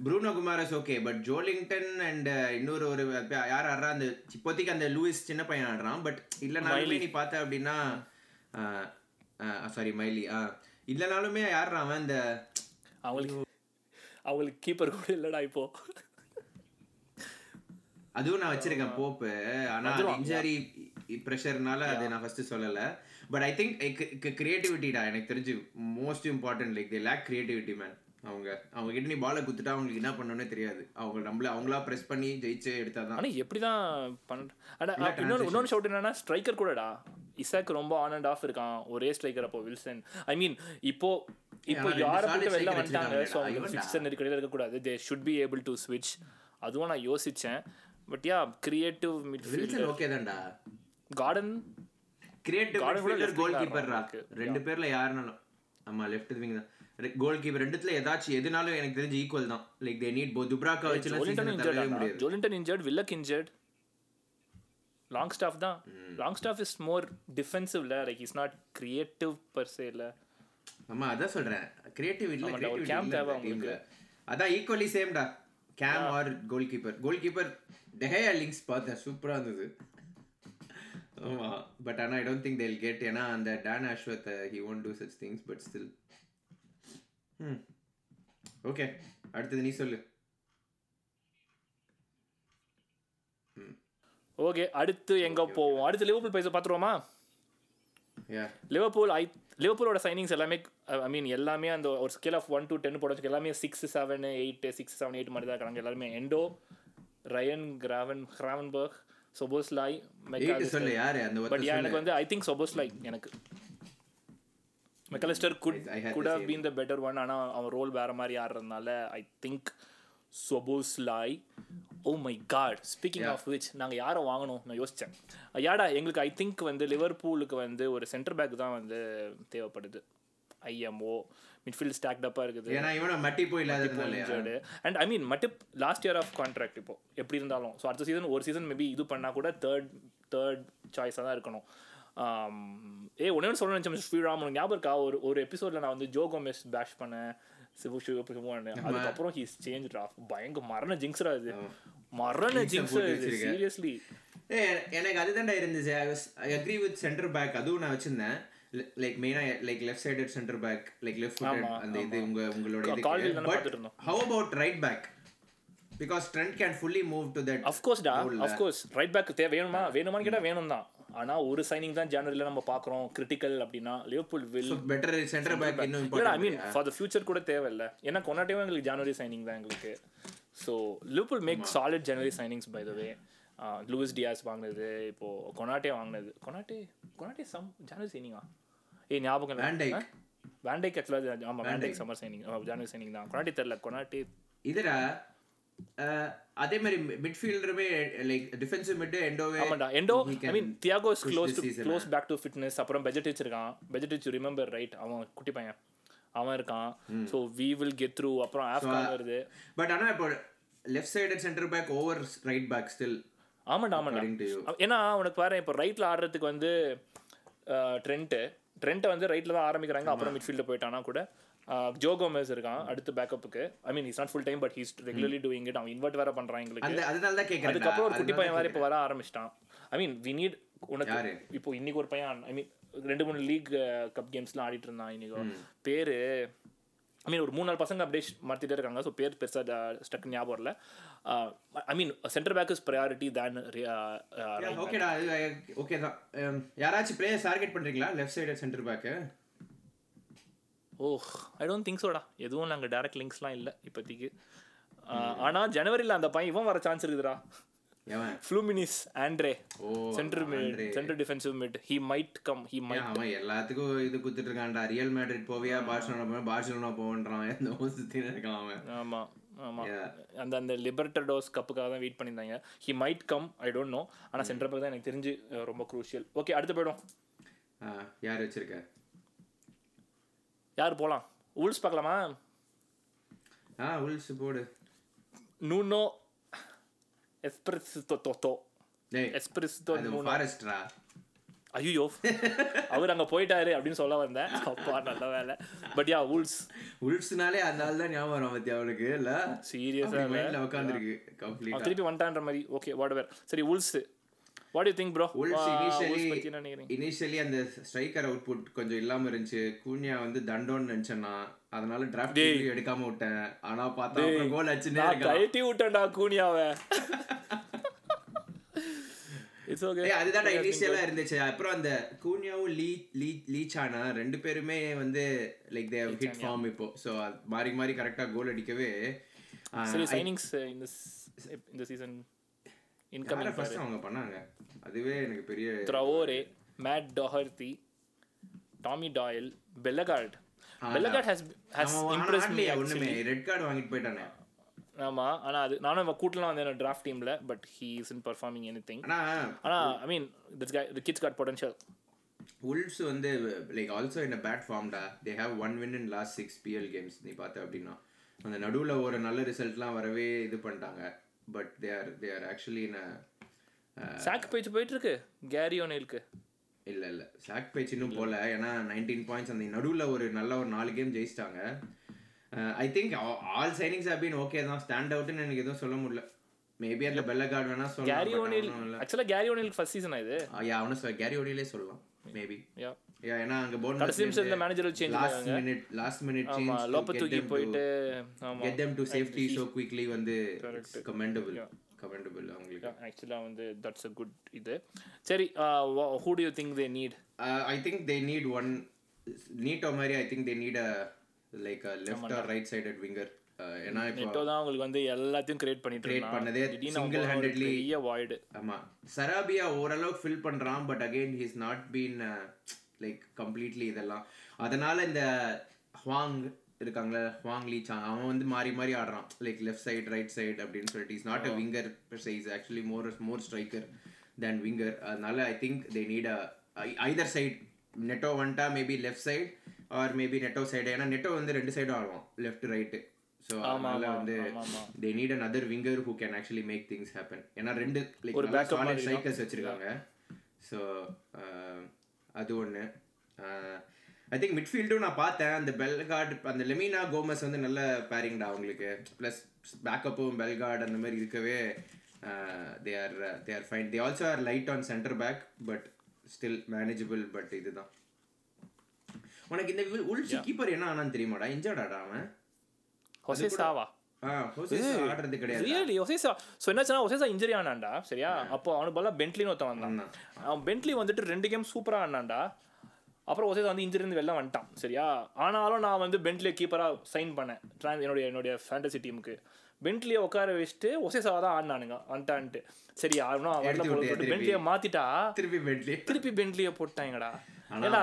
Bruno Guimarães okay but Joelinton and இன்னொரு ஒரு யார் ஆடுறா? அந்த இப்போதைக்கு அந்த லூயிஸ் சின்ன பையன் ஆடுறான் பட் இல்லைனாலுமே நீ பார்த்த அப்படின்னா சாரி மைலி ஆ. இல்லைனாலுமே யாருறான் அவன் இந்த அவங்களுக்கு அவங்களுக்கு கீப்பர் கூட இல்லடா இப்போ. அதுவும் நான் வச்சிருக்கேன் போப்பு ஆனா இன்ஜரி ப்ரெஷர்னால அது நான் ஃபர்ஸ்ட் சொல்லல. பட் ஐ திங்க் கிரியேட்டிவிட்டிடா எனக்கு தெரிஞ்சு most important like they lack creativity man அவங்க அவங்க கிட்ட நீ பாலை குத்துட்டா அவங்களுக்கு என்ன பண்ணணும்னே தெரியாது. அவங்க நம்மள அவங்களா பிரஸ் பண்ணி ஜெயிச்சு எடுத்தாதான். ஆனா எப்படி தான் பண்ண இன்னொரு இன்னொரு ஷவுட் என்னன்னா ஸ்ட்ரைக்கர் கூடடா. இசாக் ரொம்ப ஆன் அண்ட் ஆஃப் இருக்கான். ஒரே ஸ்ட்ரைக்கர் அப்போ வில்சன். ஐ மீன் இப்போ இப்போ யாரை போட்டு வெளில வந்துட்டாங்க? ஸோ இவன்டா. ஃபிக்ஸர் நெருக்கடியில் இருக்கக்கூடாது they should be able to ஸ்விட்ச் அதுவும் நான் யோசிச்சேன். But yeah creative midfielder okay தான்டா. கார்டன் கிரியேட்டிவ் மிட்ஃபீல்டர் கோல் கீப்பர்ரா ரெண்டு பேர்ல யாருனாலும். ஆமா லெஃப்ட் விங் தான். கோல் கீப்பர் ரெண்டுத்துல ஏதாச்சும் எதுனாலும் எனக்கு தெரிஞ்சு ஈக்குவல் தான். லைக் தே நீட் போ துப்ராக்கா வச்சு Joelinton injured Joelinton injured Willock injured Longstaff தான். Longstaff is more டிஃபென்சிவ்ல like is not creative per se இல்லை ஆமா அதான் சொல்றேன். கிரியேட்டிவ் இல்ல இல்ல தேவை டீம்ல அதான் equally சேம்டா game or goalkeeper goalkeeper De Gea links பார்த்தேன் சூப்பரா இருந்தது. ஆமா பட் ஆனா I don't think they'll get ஏன்னா அந்த Dan Ashworth he won't do such things but still okay அடுத்தது நீ சொல்லு. ஓகே அடுத்து எங்க போவோம்? அடுத்து லிவர்பூல் பேச பார்த்துருவோமா? லிவர்பூல் ஐ லிவர்பூலோட சைனிங்ஸ் எல்லாமே ஐ மீன் எல்லாமே அந்த ஒரு scale of one to ten போட எல்லாமே six seven eight six seven eight மாதிரி தான் இருக்காங்க எல்லாருமே. Endo Ryan Gravenberch Gravenberch Szoboszlai but எனக்கு வந்து ஐ திங்க் சொபோஸ்லாய் எனக்கு. Mac Allister good good have been the better one ஆனால் அவன் ரோல் வேற மாதிரி ஆடுறதுனால I think Szoboszlai oh my God speaking of which நாங்கள் யாரை வாங்கணும்? நான் யோசித்தேன் யாடா எங்களுக்கு ஐ திங்க் வந்து லிவர்பூலுக்கு வந்து ஒரு சென்டர் பேக் தான் வந்து தேவைப்படுது. ஐஎம்ஓ மிட்ஃபீல்ட் ஸ்டாக்டப்பாக இருக்குது. ஏன்னா இவன மட்டி போய் இல்லாததுனால இன்ஜர்டு அண்ட் ஐ மீன் மட்டும் லாஸ்ட் இயர் ஆஃப் கான்ட்ராக்ட் இப்போ. எப்படி இருந்தாலும். ஸோ அடுத்த சீசன் ஒரு சீசன் மேபி இது பண்ணால் கூட தேர்ட் தேர்ட் சாய்ஸாக தான் இருக்கணும். ஏ ஒன்னே ஒன்று சொல்ல நினச்சேன் ஸ்ரீராம் உனக்கு ஞாபகம் இருக்கா? ஒரு ஒரு எபிசோடில் நான் வந்து ஜோகோமெஸ் பேஷ் பண்ணேன். சிவு சிவான்னு அதுக்கப்புறம் ஹீஸ் சேஞ்ச் ஆஃப் பயங்கர மரண ஜிங்ஸ்ரா இது மரண ஜிங்ஸ். சீரியஸ்லி எனக்கு அதுதான்டா இருந்துச்சு I was I agree with centre back அதுவும் நான் வச்சிருந்தேன் லைக் மெயினா like left sided centre back like left அந்த இது உங்க உங்களோட இது but. How about right back because Trent can fully move to that அஃப்கோர்ஸ்டா of course right back தேவை வேணுமா? வேணுமான்னு கேட்டால் வேணும் தான் ஆனால் ஒரு சைனிங் தான் ஜனவரியில் நம்ம பார்க்குறோம். கிரிட்டிக்கல் அப்படின்னா Liverpool will better centre back இன்னும் இல்ல I mean for the future கூட தேவையில்ல. ஏன்னா கொண்டாட்டேவும் எங்களுக்கு ஜனவரி சைனிங் தான் எங்களுக்கு. So Liverpool make solid January signings by the way Luis Diaz வாங்கினது இப்போ கொனாட்டே வாங்கினது. கொனாட்டே கொனாட்டே சம் ஜனவரி சைனிங்கா ஏய் ஞாபகம் Dijk. வேண்டேக் ஆக்சுவலாக ஆமாம் Van Dijk summer signing January signing தான். கொனாட்டே தெரில கொனாட்டே இதுடா அதே மாதிரி மிட்ஃபீல்டருமே லைக் டிஃபென்சிவ் மிட் எண்டோவே ஆமாண்டா. Endo I mean Thiago is close to close back to fitness அப்புறம் பெஜட்டிச் இருக்கான். பெஜட்டிச் ரிமெம்பர் ரைட் அவன் குட்டி பையன். அவன் இருக்கான். So we will get through அப்புறம் ஆஃப்கான் வருது. பட் ஆனா இப்போ left sided centre back over right back still ஆமாண்டா ஆமாண்டா. According to you. அவ- ஏன்னா உனக்கு பாரு இப்போ ரைட்டில் ஆடுறதுக்கு வந்து ட்ரெண்ட்டு ட்ரெண்ட்டை வந்து ரைட்டில் தான் ஆரம்பிக்கிறாங்க. அப்புறம் மிட்ஃபீல்டில் போயிட்டானா கூட. ஜோ கோமேஸ் இருக்கான் அடுத்து பேக்கப்புக்கு I mean is not full time but he's regularly doing it அவன் இன்வெர்ட் வேற பண்ணுறான் எங்களுக்கு. அதுக்கப்புறம் ஒரு குட்டி பையன் வேற இப்போ வர ஆரம்பிச்சிட்டான். ஐ மீன் வி நீட் உனக்கு? இப்போ இன்னைக்கு ஒரு பையன் ஐ மீன் ரெண்டு மூணு லீக் கப் கேம்ஸ்லாம் ஆடிட்டு இருந்தான் இன்னைக்கு. பேரு ஐ மீன் ஒரு மூணு நாலு பசங்க அப்படியே மாற்றிட்டே இருக்காங்க. ஸோ பேர் பெருசாக ஸ்டக் ஞாபகம் இல்லை I mean centre back is priority then ஓகேடா ஓகே தான். Um, யாராச்சும் பிளேயர்ஸ் டார்கெட் பண்றீங்களா? Left side centre back oh I don't think soda எதுவும் நாங்கள் டேரக்ட் லிங்க்ஸ்லாம் இல்லை இப்போதைக்கு. ஆனால் ஜனவரியில் அந்த பையன் இவன் வர சான்ஸ் இருக்குதுடா. Fluminense Andre centre mid Andre. Centre defensive mid he might come he might அவன் எல்லாத்துக்கும் இது குத்துட்டு இருக்கான்டா. ரியல் மேட்ரிட் போவியா பார்சலோனா போவியா பார்சலோனா போவன்றான். எந்த சுத்தின்னு இருக்கான் அவன். ஆமாம் Yeah. அந்த அந்த லிபர்டடோஸ் கப்புக்காக தான் வெயிட் பண்ணியிருந்தாங்க. He might come I don't know ஆனால் சென்டர் பேக் தான் எனக்கு தெரிஞ்சு ரொம்ப க்ரூஷியல் ஓகே அடுத்து போயிடும் யார் வச்சிருக்க? யார் போகலாம் ஊல்ஸ் பார்க்கலாமா? ஆ உல்ஸ் போடு. நூனோ எஸ்பிரஸ் தோ டேய் எஸ்பிரஸ் ஃபாரஸ்ட்ரா ஐயோ அவர் அங்கே போயிட்டாரு அப்படின்னு சொல்ல வந்தேன். அப்பா நல்ல வேலை. பட் யா ஊல்ஸ் உல்ஸ்னாலே அதனால தான் ஞாபகம் வரும் பத்தி அவளுக்கு? இல்ல? சீரியஸாக உட்காந்துருக்கு திருப்பி வந்துட்டான்ற மாதிரி. ஓகே வாட் சரி Wolves what you think bro initially அந்த ஸ்ட்ரைக்கர் அவுட்புட் கொஞ்சம் இல்லாம இருந்துச்சு. கூனியா வந்து தண்டோன்னு நினைச்சேன்னா அதனால டிராஃப்ட் எடுக்காம விட்டேன். ஆனா பார்த்தா கோல் அடிச்சுனே இருக்கான் கழட்டி விட்டேன்டா கூனியாவை. இட்ஸ் ஓகே அதுதான் இனிஷியலா இருந்துச்சு. அப்புறம் அந்த கூனியாவும் லீ லீ லீச்சானா ரெண்டு பேருமே வந்து லைக் தே ஹிட் ஃபார்ம் இப்போ. ஸோ மாறி மாறி கரெக்டா கோல் அடிக்கவே சரி சைனிங்ஸ் இந்த இந்த சீசன் இன்கமிங் ஃபர்ஸ்ட் அவங்க பண்ணாங்க? அதுவே எனக்கு பெரிய Traore Matt Doherty Tommy Doyle Bellegarde Bellegarde has has impress me ஒண்ணுமே. ரெட் கார்டு வாங்கிட்டு போயிட்டானே. ஆமா ஆனா அது நானும் இவன் கூட்டலாம் வந்தேன் டிராஃப்ட் டீம்ல but he is in performing anything ஆனா ஆனா I mean this guy the kids got potential Wolves வந்து like also in bad ஃபார்ம்டா they have one win in last six PL games நீ பார்த்த அப்படின்னா. அந்த நடுவுல ஒரு நல்ல ரிசல்ட்லாம் வரவே இது பண்ணிட்டாங்க. But they are they are actually sack பேச்சு போயிட்டு இருக்கு கேரி ஓனேலுக்கு இல்ல இல்ல. சாக் பேச் இன்னும் போல. ஏன்னா நைன்டீன் பாயிண்ட்ஸ் அந்த நடுவுல ஒரு நல்ல ஒரு நாலு கேம் ஜெயிச்சிட்டாங்க. I think all signings have been okay தான். ஸ்டாண்ட் அவுட்னு எனக்கு எதுவும் சொல்ல முடியல. மேபி அதுல பெல்ல கார்டு வேணா கேரி ஓனேல் சொல்லலாம் ஆக்சுவலா கேரி ஓனேலுக்கு ஃபர்ஸ்ட் சீசன் இது? அவனு கேரி ஓடியிலே சொல்லலாம். மேபி யா ஏன்னா அங்க போன் கடைசி நிமிஷத்துல manager change last minute last minute change லோப்ப தூக்கி போயிட்டு ஆமா. so quickly வந்து commendable அவங்களுக்கு. ஆக்சுவலா வந்து தட்ஸ் அ குட் இது. சரி who do you think they need I think they need one Neto மாதிரி I think they need a like a left or right sided winger. Uh, ஏன்னா இப்போ நெட்டோ தான் உங்களுக்கு வந்து எல்லாத்தையும் கிரியேட் பண்ணிட்டு இருந்தான். பண்ணதே ஒரு handedly- பெரிய வாய்டு ஆமா. சராபியா ஓரளவுக்கு ஃபில் பண்றான் but again he's not been like completely இதெல்லாம். அதனால இந்த ஹுவாங் இருக்காங்களே ஹுவாங் லீ சாங் அவன் வந்து மாறி மாறி ஆடுறான். Like left side right side அப்படின்னு சொல்லிட்டு. Is not a winger is actually more more striker then winger அதனால I think they need a either side Neto வந்துட்டா maybe left side or maybe Neto side ஏன்னா Neto வந்து ரெண்டு சைடும் ஆடுவான். Left right so அதனால வந்து they need another winger who can actually make things happen ஏன்னா ரெண்டு லைக் ஸ்ட்ரைக்கர்ஸ் வச்சிருக்காங்க. ஸோ அது ஒன்று ஐ திங்க் மிட்ஃபீல்டும் நான் பார்த்தேன். அந்த பெல்கார்டு அந்த லெமினா கோமஸ் வந்து நல்ல பேரிங்டா அவங்களுக்கு. ப்ளஸ் பேக்கப்பும் பெல்கார்டு அந்த மாதிரி இருக்கவே they are they are fine they also are light on centre back but still manageable but இதுதான். உனக்கு இந்த உள்ஸ் கீப்பர் என்ன ஆனான்னு தெரியுமாடா? இன்ஜர்டாடா அவன்? ரியலி ஒசேசா ஸோ என்னாச்சுன்னா ஒசேசா இன்ஜரி சரியா? அப்போ அவனுக்கு பதிலாக பென்ட்லின்னு ஒருத்தன் வந்தான். அவன் பென்ட்லி வந்துட்டு ரெண்டு கேம் சூப்பராக ஆனான்டா அப்புறம் ஒசேசா வந்து இன்ஜரி இருந்து வெளில வந்துட்டான் சரியா? ஆனாலும் நான் வந்து பென்ட்லியை கீப்பராக சைன் பண்ணேன். ட்ரான் என்னுடைய என்னுடைய ஃபேண்டசி டீமுக்கு பென்ட்லியை உட்கார வச்சுட்டு ஒசேசாவை தான் ஆடினானுங்க வந்துட்டான்ட்டு. சரி போட்டு திருப்பி? பென்ட்லியை மாத்திட்டா திருப்பி பென்ட்லி திருப்பி பென்ட்லியை போட்டாங்கடா.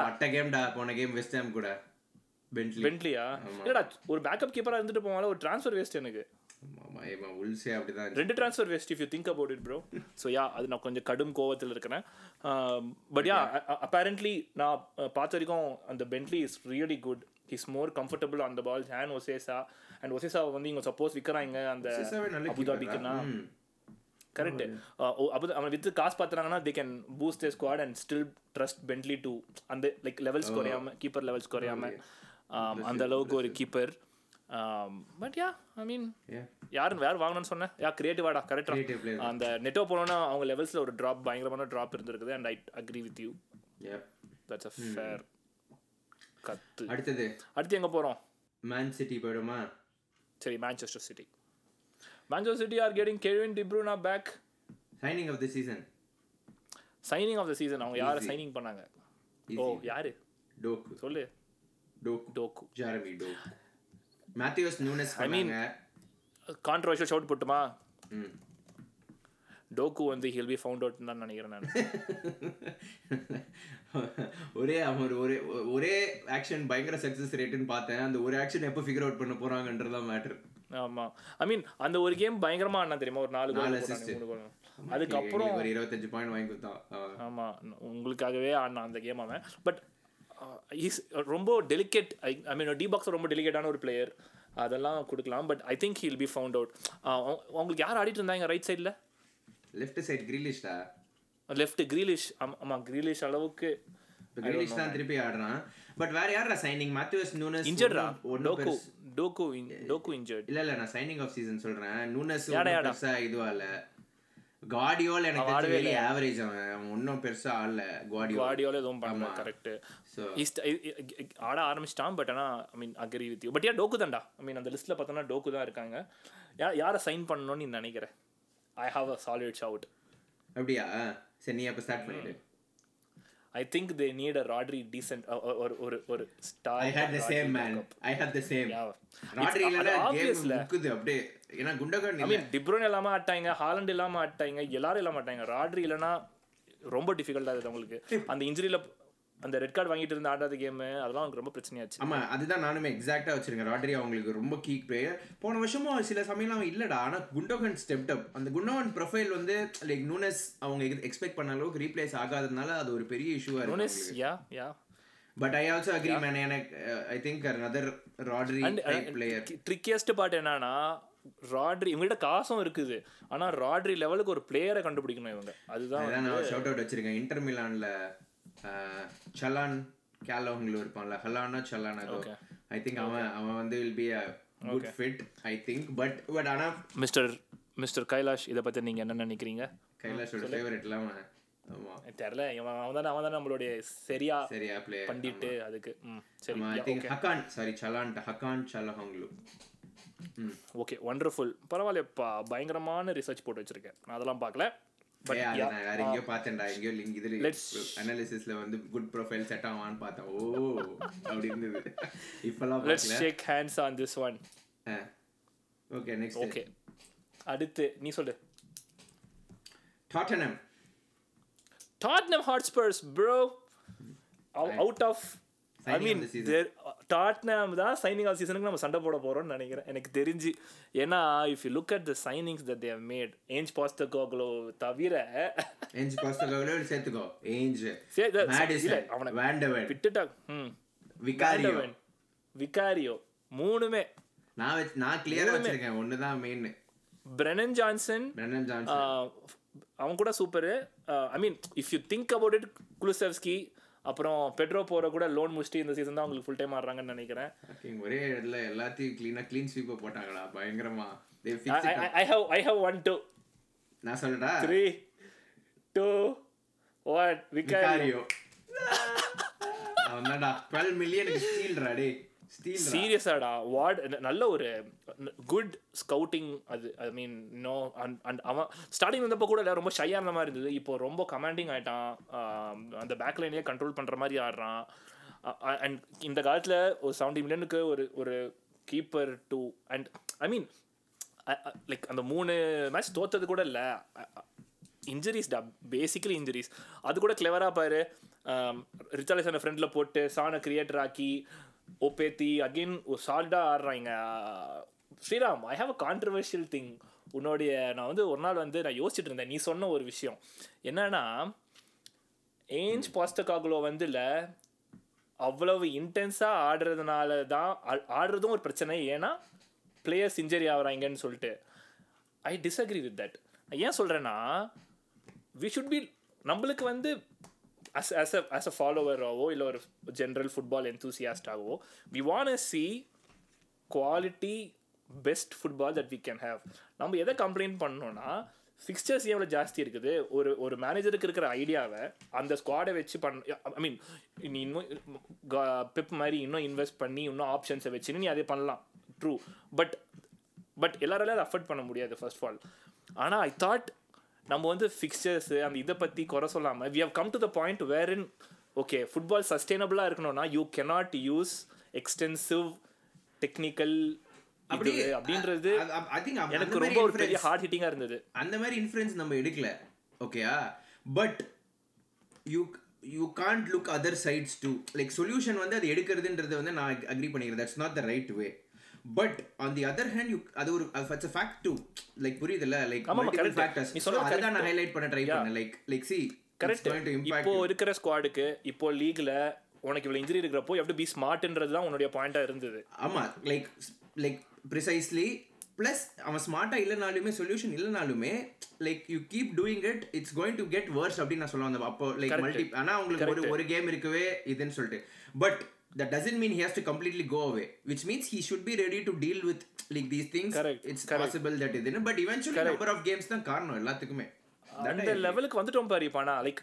மட்ட கேம்டா போன கேம் வெஸ்ட் கூட. பென்ட்லியா இல்லடா ஒரு பேக்கப் கீப்பராக இருந்துட்டு போவால ஒரு ட்ரான்ஸ்ஃபர் வேஸ்ட் எனக்கு. ரெண்டு transfer waste if you think about it bro so yeah அது நான் கொஞ்சம் கடும் கோவத்தில் இருக்கிறேன். பட் யா அப்பேரண்ட்லி நான் பார்த்த வரைக்கும் அந்த Bentley is really good is more comfortable அந்த பால் ஹேன் ஒசேசா அண்ட் ஒசேசா வந்து இவங்க சப்போஸ் விற்கிறாங்க அந்த அபுதாபிக்குன்னா. கரெக்ட் அபு அவன் வித்து காசு பார்த்துறாங்கன்னா they can boost squad and still trust Bentley to அந்த லைக் லெவல்ஸ் குறையாம கீப்பர் லெவல்ஸ் குறையாம. அந்த அளவுக்கு ஒரு keeper but yeah I mean Yeah. யாரும் வேறு வாங்கணும்னு சொன்னேன்? யா கிரியேட்டிவாடா கரெக்டாக. அந்த நெட்டோ போனோன்னா அவங்க லெவல்ஸில் ஒரு ட்ராப் பயங்கரமான ட்ராப் இருந்திருக்குது and I agree with you. That's a fair கத்து. அடுத்தது. அடுத்து எங்கே போகிறோம் மேன் சிட்டி போயிடுமா? சரி Manchester City Manchester City are getting Kevin De Bruyne back signing of the season signing of the season அவங்க யாரை சைனிங் பண்ணாங்க? ஓ யாரு? டோக்கு சொல்லு. Doku Doku Jeremy Doku Matthews நூனஸ் பண்ணாங்க கான்ட்ரவர்ஷியல் ஷவுட் போட்டுமா? ம். டோக்கு வந்து ஹில் பி ஃபவுண்ட் அவுட் தான் நினைக்கிறேன் நான். ஒரே அவன் ஒரு ஒரே ஆக்ஷன் பயங்கர சக்ஸஸ் ரேட்டுன்னு பார்த்தேன். அந்த ஒரு ஆக்ஷன் எப்போ ஃபிகர் அவுட் பண்ண போறாங்கன்றதான் மேட்டர் ஆமா. ஐ மீன் அந்த ஒரு கேம் பயங்கரமா ஆனா தெரியுமா? ஒரு நாலு கோல் நாலு கோல் அதுக்கப்புறம் ஒரு இருபத்தஞ்சு பாயிண்ட் வாங்கி கொடுத்தான். அவன். ஆமா உங்களுக்காகவே ஆடினான் அந்த கேம் அவன். பட் இஸ் ரொம்ப delicate I I mean D box ரொம்ப டெலிகேட்டான ஒரு பிளேயர் அதெல்லாம் கொடுக்கலாம் but I think he'll be found out உங்களுக்கு யார் ஆடிட்டு இருந்தாங்க ரைட் சைடில் லெஃப்ட் சைடு கிரீலிஷ்டா லெஃப்ட் கிரீலிஷ் ஆமா கிரீலிஷ் அளவுக்கு. கிரீலிஷ் தான் திருப்பி ஆடுறான். பட் வேற யாரா சைனிங் மேத்யூஸ் நூனஸ் இன்ஜர்டா டோக்கு டோக்கு டோக்கு இன்ஜர்ட் இல்ல இல்ல நான் சைனிங் ஆஃப் சீசன் சொல்றேன். நூனஸ். பெருசா இதுவா இல்ல. காடியோல் எனக்கு தெரிஞ்சு வெரி ஆவரேஜ் அவன். அவன் ஒன்றும் பெருசா ஆடல. குவாடியோ வாடியோல எதுவும் பண்ணல கரெக்ட் ஸோ ஆட ஆரம்பிச்சிட்டான் பட் ஆனால் I mean agree with you but ஏன் டோக்கு தான்டா. ஐ மீன் அந்த லிஸ்ட்டில் பார்த்தோன்னா டோக்கு தான் இருக்காங்க. யா யாரை சைன் பண்ணணும்னு நீ நினைக்கிற? I have a solid shout அப்படியா? சரி நீ அப்ப ஸ்டார்ட் பண்ணிடு. I think they need a Rodri decent ஒரு ஒரு ஒரு I star hate the same man I hate the same. Rodri இல்லனா கேம். முக்குது அப்படியே. ஏன்னா குண்டகன் ஐ மீன் டிப்ரோன் இல்லாம ஆட்டாங்க ஹாலண்ட் இல்லாம ஆட்டாங்க எல்லாரும் இல்லாம ஆட்டாங்க. ராட்ரி இல்லைன்னா ரொம்ப டிஃபிகல்ட்டாக இருக்குது அவங்களுக்கு. அந்த இன்ஜுரியில் அந்த ரெட் கார்டு வாங்கிட்டு இருந்த ஆடாத கேம் அதெல்லாம் அவங்களுக்கு ரொம்ப பிரச்சனையாச்சு. ஆமா அதுதான் நானுமே எக்ஸாக்ட்டா வச்சிருக்கேன். ராட்ரி அவங்களுக்கு ரொம்ப கீ பிளேயர் போன வருஷமும் சில சமயம் அவன் இல்லடா. ஆனா குண்டோகன் ஸ்டெப்ட் அப் அந்த குண்டோகன் ப்ரொஃபைல் வந்து லைக் நூனஸ் அவங்க எக்ஸ்பெக்ட் பண்ண அளவுக்கு ரீப்ளேஸ் ஆகாததுனால அது ஒரு பெரிய இஷ்யூவா நோனஸ் இருக்கு yeah yeah but I also agree man எனக்கு I think another Rodri type player trickiest part என்னன்னா ராட்ரி இவங்ககிட்ட காசும் இருக்குது. ஆனா ராட்ரி லெவலுக்கு ஒரு பிளேயரை கண்டுபிடிக்கணும் இவங்க. அதுதான் நான் ஷவுட் அவுட் வச்சிருக்கேன். இன்டர் மிலான்ல சலான் கேலோங்ல இருப்பான்ல. ஹலானா சலான் ஐ திங்க் அவன் அவன் வந்து will be a good fit I think but but ஆனா மிஸ்டர் மிஸ்டர் கைலாஷ் இதை பத்தி நீங்க என்ன நினைக்கிறீங்க? கைலாஷோட ஃபேவரட் எல்லாம் அவன். ஆமா. தெரியல. இவன் அவன் தானே அவன் தானே நம்மளுடைய சரியா சரியா பிளேயர் பண்ணிட்டு அதுக்கு. சரி. ஐ திங்க் ஹக்கான் சாரி சலான் ஹக்கான் சலஹாங்லு ஓகே ஒண்டர்ஃபுல் பரவாயில்லையப்பா பயங்கரமான ரிசர்ச் போட்டு வச்சிருக்கேன். நான் அதெல்லாம் பார்க்கல. வேற எங்கேயோ பார்த்தேன்டா எங்கேயோ லிங்க் இதுல அனாலிசிஸ்ல வந்து குட் ப்ரொஃபைல் செட் ஆவான்னு பார்த்தேன். ஓ அப்படி இருந்தது. இப்பெல்லாம் let's shake hands on this one okay next okay அடுத்து நீ சொல்லு. Tottenham Tottenham Hotspurs, bro. Out, out of I Signing mean of the season. Tottenham தான் சைனிங் ஆஃப் சீசனுக்கு நம்ம சண்டை போட போறோம்னு நினைக்கிறேன். எனக்கு தெரிஞ்சு. ஏன்னா if you look at the signings that they've made Ange Postecoglou தவிர ஏஞ்ச் பாஸ்டகோவில சேர்த்துக்கோ. ஏஞ்ச். அவனை வேண்டவன் விட்டுட்டா ம். விகாரியோ விகாரியோ மூணுமே. நான் நான் கிளியரா வச்சிருக்கேன். ஒண்ணுதான் main Brennan Johnson Brennan Johnson அவன் கூட super I mean if you think about it Kulusevski அப்புறம் பெட்ரோ போற கூட லோன் முடிச்சுட்டு இந்த சீசன் தான் அவங்களுக்கு ஃபுல் டைம் ஆடுறாங்கன்னு நினைக்கிறேன். ஒரே இடத்துல எல்லாத்தையும் க்ளீனா க்ளீன் ஸ்வீப்பை போட்டாங்களா பயங்கரமா. I have I have one two நான் சொல்லட்டா? Three two one Vicario Vicario அவன் தான்டா டுவெல் மில்லியனுக்கு ஸ்டீல்ரா டே சீரியஸாடா. வார்டு நல்ல ஒரு குட் ஸ்கவுட்டிங் அது I mean no and and அவன் ஸ்டார்டிங் வந்தப்போ கூட ரொம்ப ஷையாக இருந்த மாதிரி இருந்தது. இப்போ ரொம்ப கமாண்டிங் ஆயிட்டான். அந்த பேக் லைனே கண்ட்ரோல் பண்ணுற மாதிரி ஆடுறான். அண்ட் இந்த காலத்தில் ஒரு செவன்டி மில்லியனுக்கு ஒரு ஒரு keeper too and I mean like அந்த மூணு மேட்ச் தோத்தது கூட இல்லை. இன்ஜுரிஸ்டா பேசிக்கலி இன்ஜுரிஸ் அது கூட கிளவராக பாரு. ரிச்சாலிசனை ஃப்ரெண்டில் போட்டு சானை கிரியேட்டர் ஆக்கி ஒப்பேத்தி அகெயின் ஒரு சால்டாக ஆடுறாங்க. Sriram I have a controversial thing உன்னுடைய நான் வந்து ஒரு நாள் வந்து நான் யோசிச்சுட்டு இருந்தேன். நீ சொன்ன ஒரு விஷயம். என்னன்னா ஏஞ்ச் பாஸ்டகாகுலோ வந்து இல்லை அவ்வளவு இன்டென்ஸாக ஆடுறதுனால தான் ஆடுறதும் ஒரு பிரச்சனை. ஏன்னா பிளேயர்ஸ் இன்ஜரி ஆகுறாங்கன்னு சொல்லிட்டு. ஐ டிஸ்அக்ரி வித் தட் ஏன் சொல்கிறேன்னா வி ஷுட் பி நம்மளுக்கு வந்து as as a as a ஃபாலோவராகவோ இல்லை ஒரு general football என்தூசியாஸ்டாகவோ we want see quality best football that we can have நம்ம எதை கம்ப்ளைண்ட் பண்ணோன்னா ஃபிக்ஸ்டர்ஸ் எவ்வளோ ஜாஸ்தி இருக்குது? ஒரு ஒரு மேனேஜருக்கு இருக்கிற ஐடியாவை அந்த ஸ்குவாடை வச்சு பண்ண ஐ மீன் நீ இன்னும் பிப் மாதிரி இன்னும் இன்வெஸ்ட் பண்ணி இன்னும் ஆப்ஷன்ஸை வச்சுன்னு நீ அதை பண்ணலாம். ட்ரூ பட் பட் எல்லாராலையும் அதை அஃபோர்ட் பண்ண முடியாது ஃபர்ஸ்ட் ஆஃப் ஆல் ஆனால் ஐ தாட் நம்ம வந்து ஃபிக்சர்ஸ் அந்த இதை பற்றி குறை சொல்லாமல் we have come to the point where in okay football சஸ்டைனபிளாக இருக்கணும்னா you cannot use extensive technical அப்படி அப்படின்றது எனக்கு ரொம்ப ஒரு பெரிய ஹார்ட் ஹிட்டிங்காக இருந்தது. அந்த மாதிரி இன்ஃப்ளூயன்ஸ் நம்ம எடுக்கல ஓகேயா but you you can't look other sides to like solution வந்து அது எடுக்கிறதுன்றது வந்து நான் அக்ரி பண்ணிக்கிறேன். That's not the right way but on the other hand you அது ஒரு it's a fact too. Like புரியுதுல்ல? Like multiple. Factors நீ சொல்றது சொல்றது நான் ஹைலைட் பண்ண ட்ரை. பண்ணேன். லைக் லைக் சி கரெக்ட் இப்போ இருக்கிற ஸ்குவாடுக்கு இப்போ லீக்ல உனக்கு இவ்வளோ இன்ஜுரி இருக்கிறப்போ எப்படி பி ஸ்மார்ட்ன்றது தான் உன்னுடைய பாயிண்டாக இருந்தது. ஆமா லைக் லைக் ப்ரிசைஸ்லி ப்ளஸ் அவன் ஸ்மார்ட்டாக இல்லைனாலுமே solution இல்லைனாலுமே like you keep doing it it's going to get worse அப்படின்னு நான் சொல்ல வந்தேன் அப்போ லைக். மல்டி ஆனால் உங்களுக்கு ஒரு ஒரு கேம் இருக்கவே இதுன்னு சொல்லிட்டு. But that doesn't mean he has to completely go away which means he should be ready to deal with like these things. Correct. it's Correct. possible that இது but eventually number of games தான் காரணம் எல்லாத்துக்குமே. அந்த லெவலுக்கு வந்துட்டோம் பாரு இப்போ நான் லைக்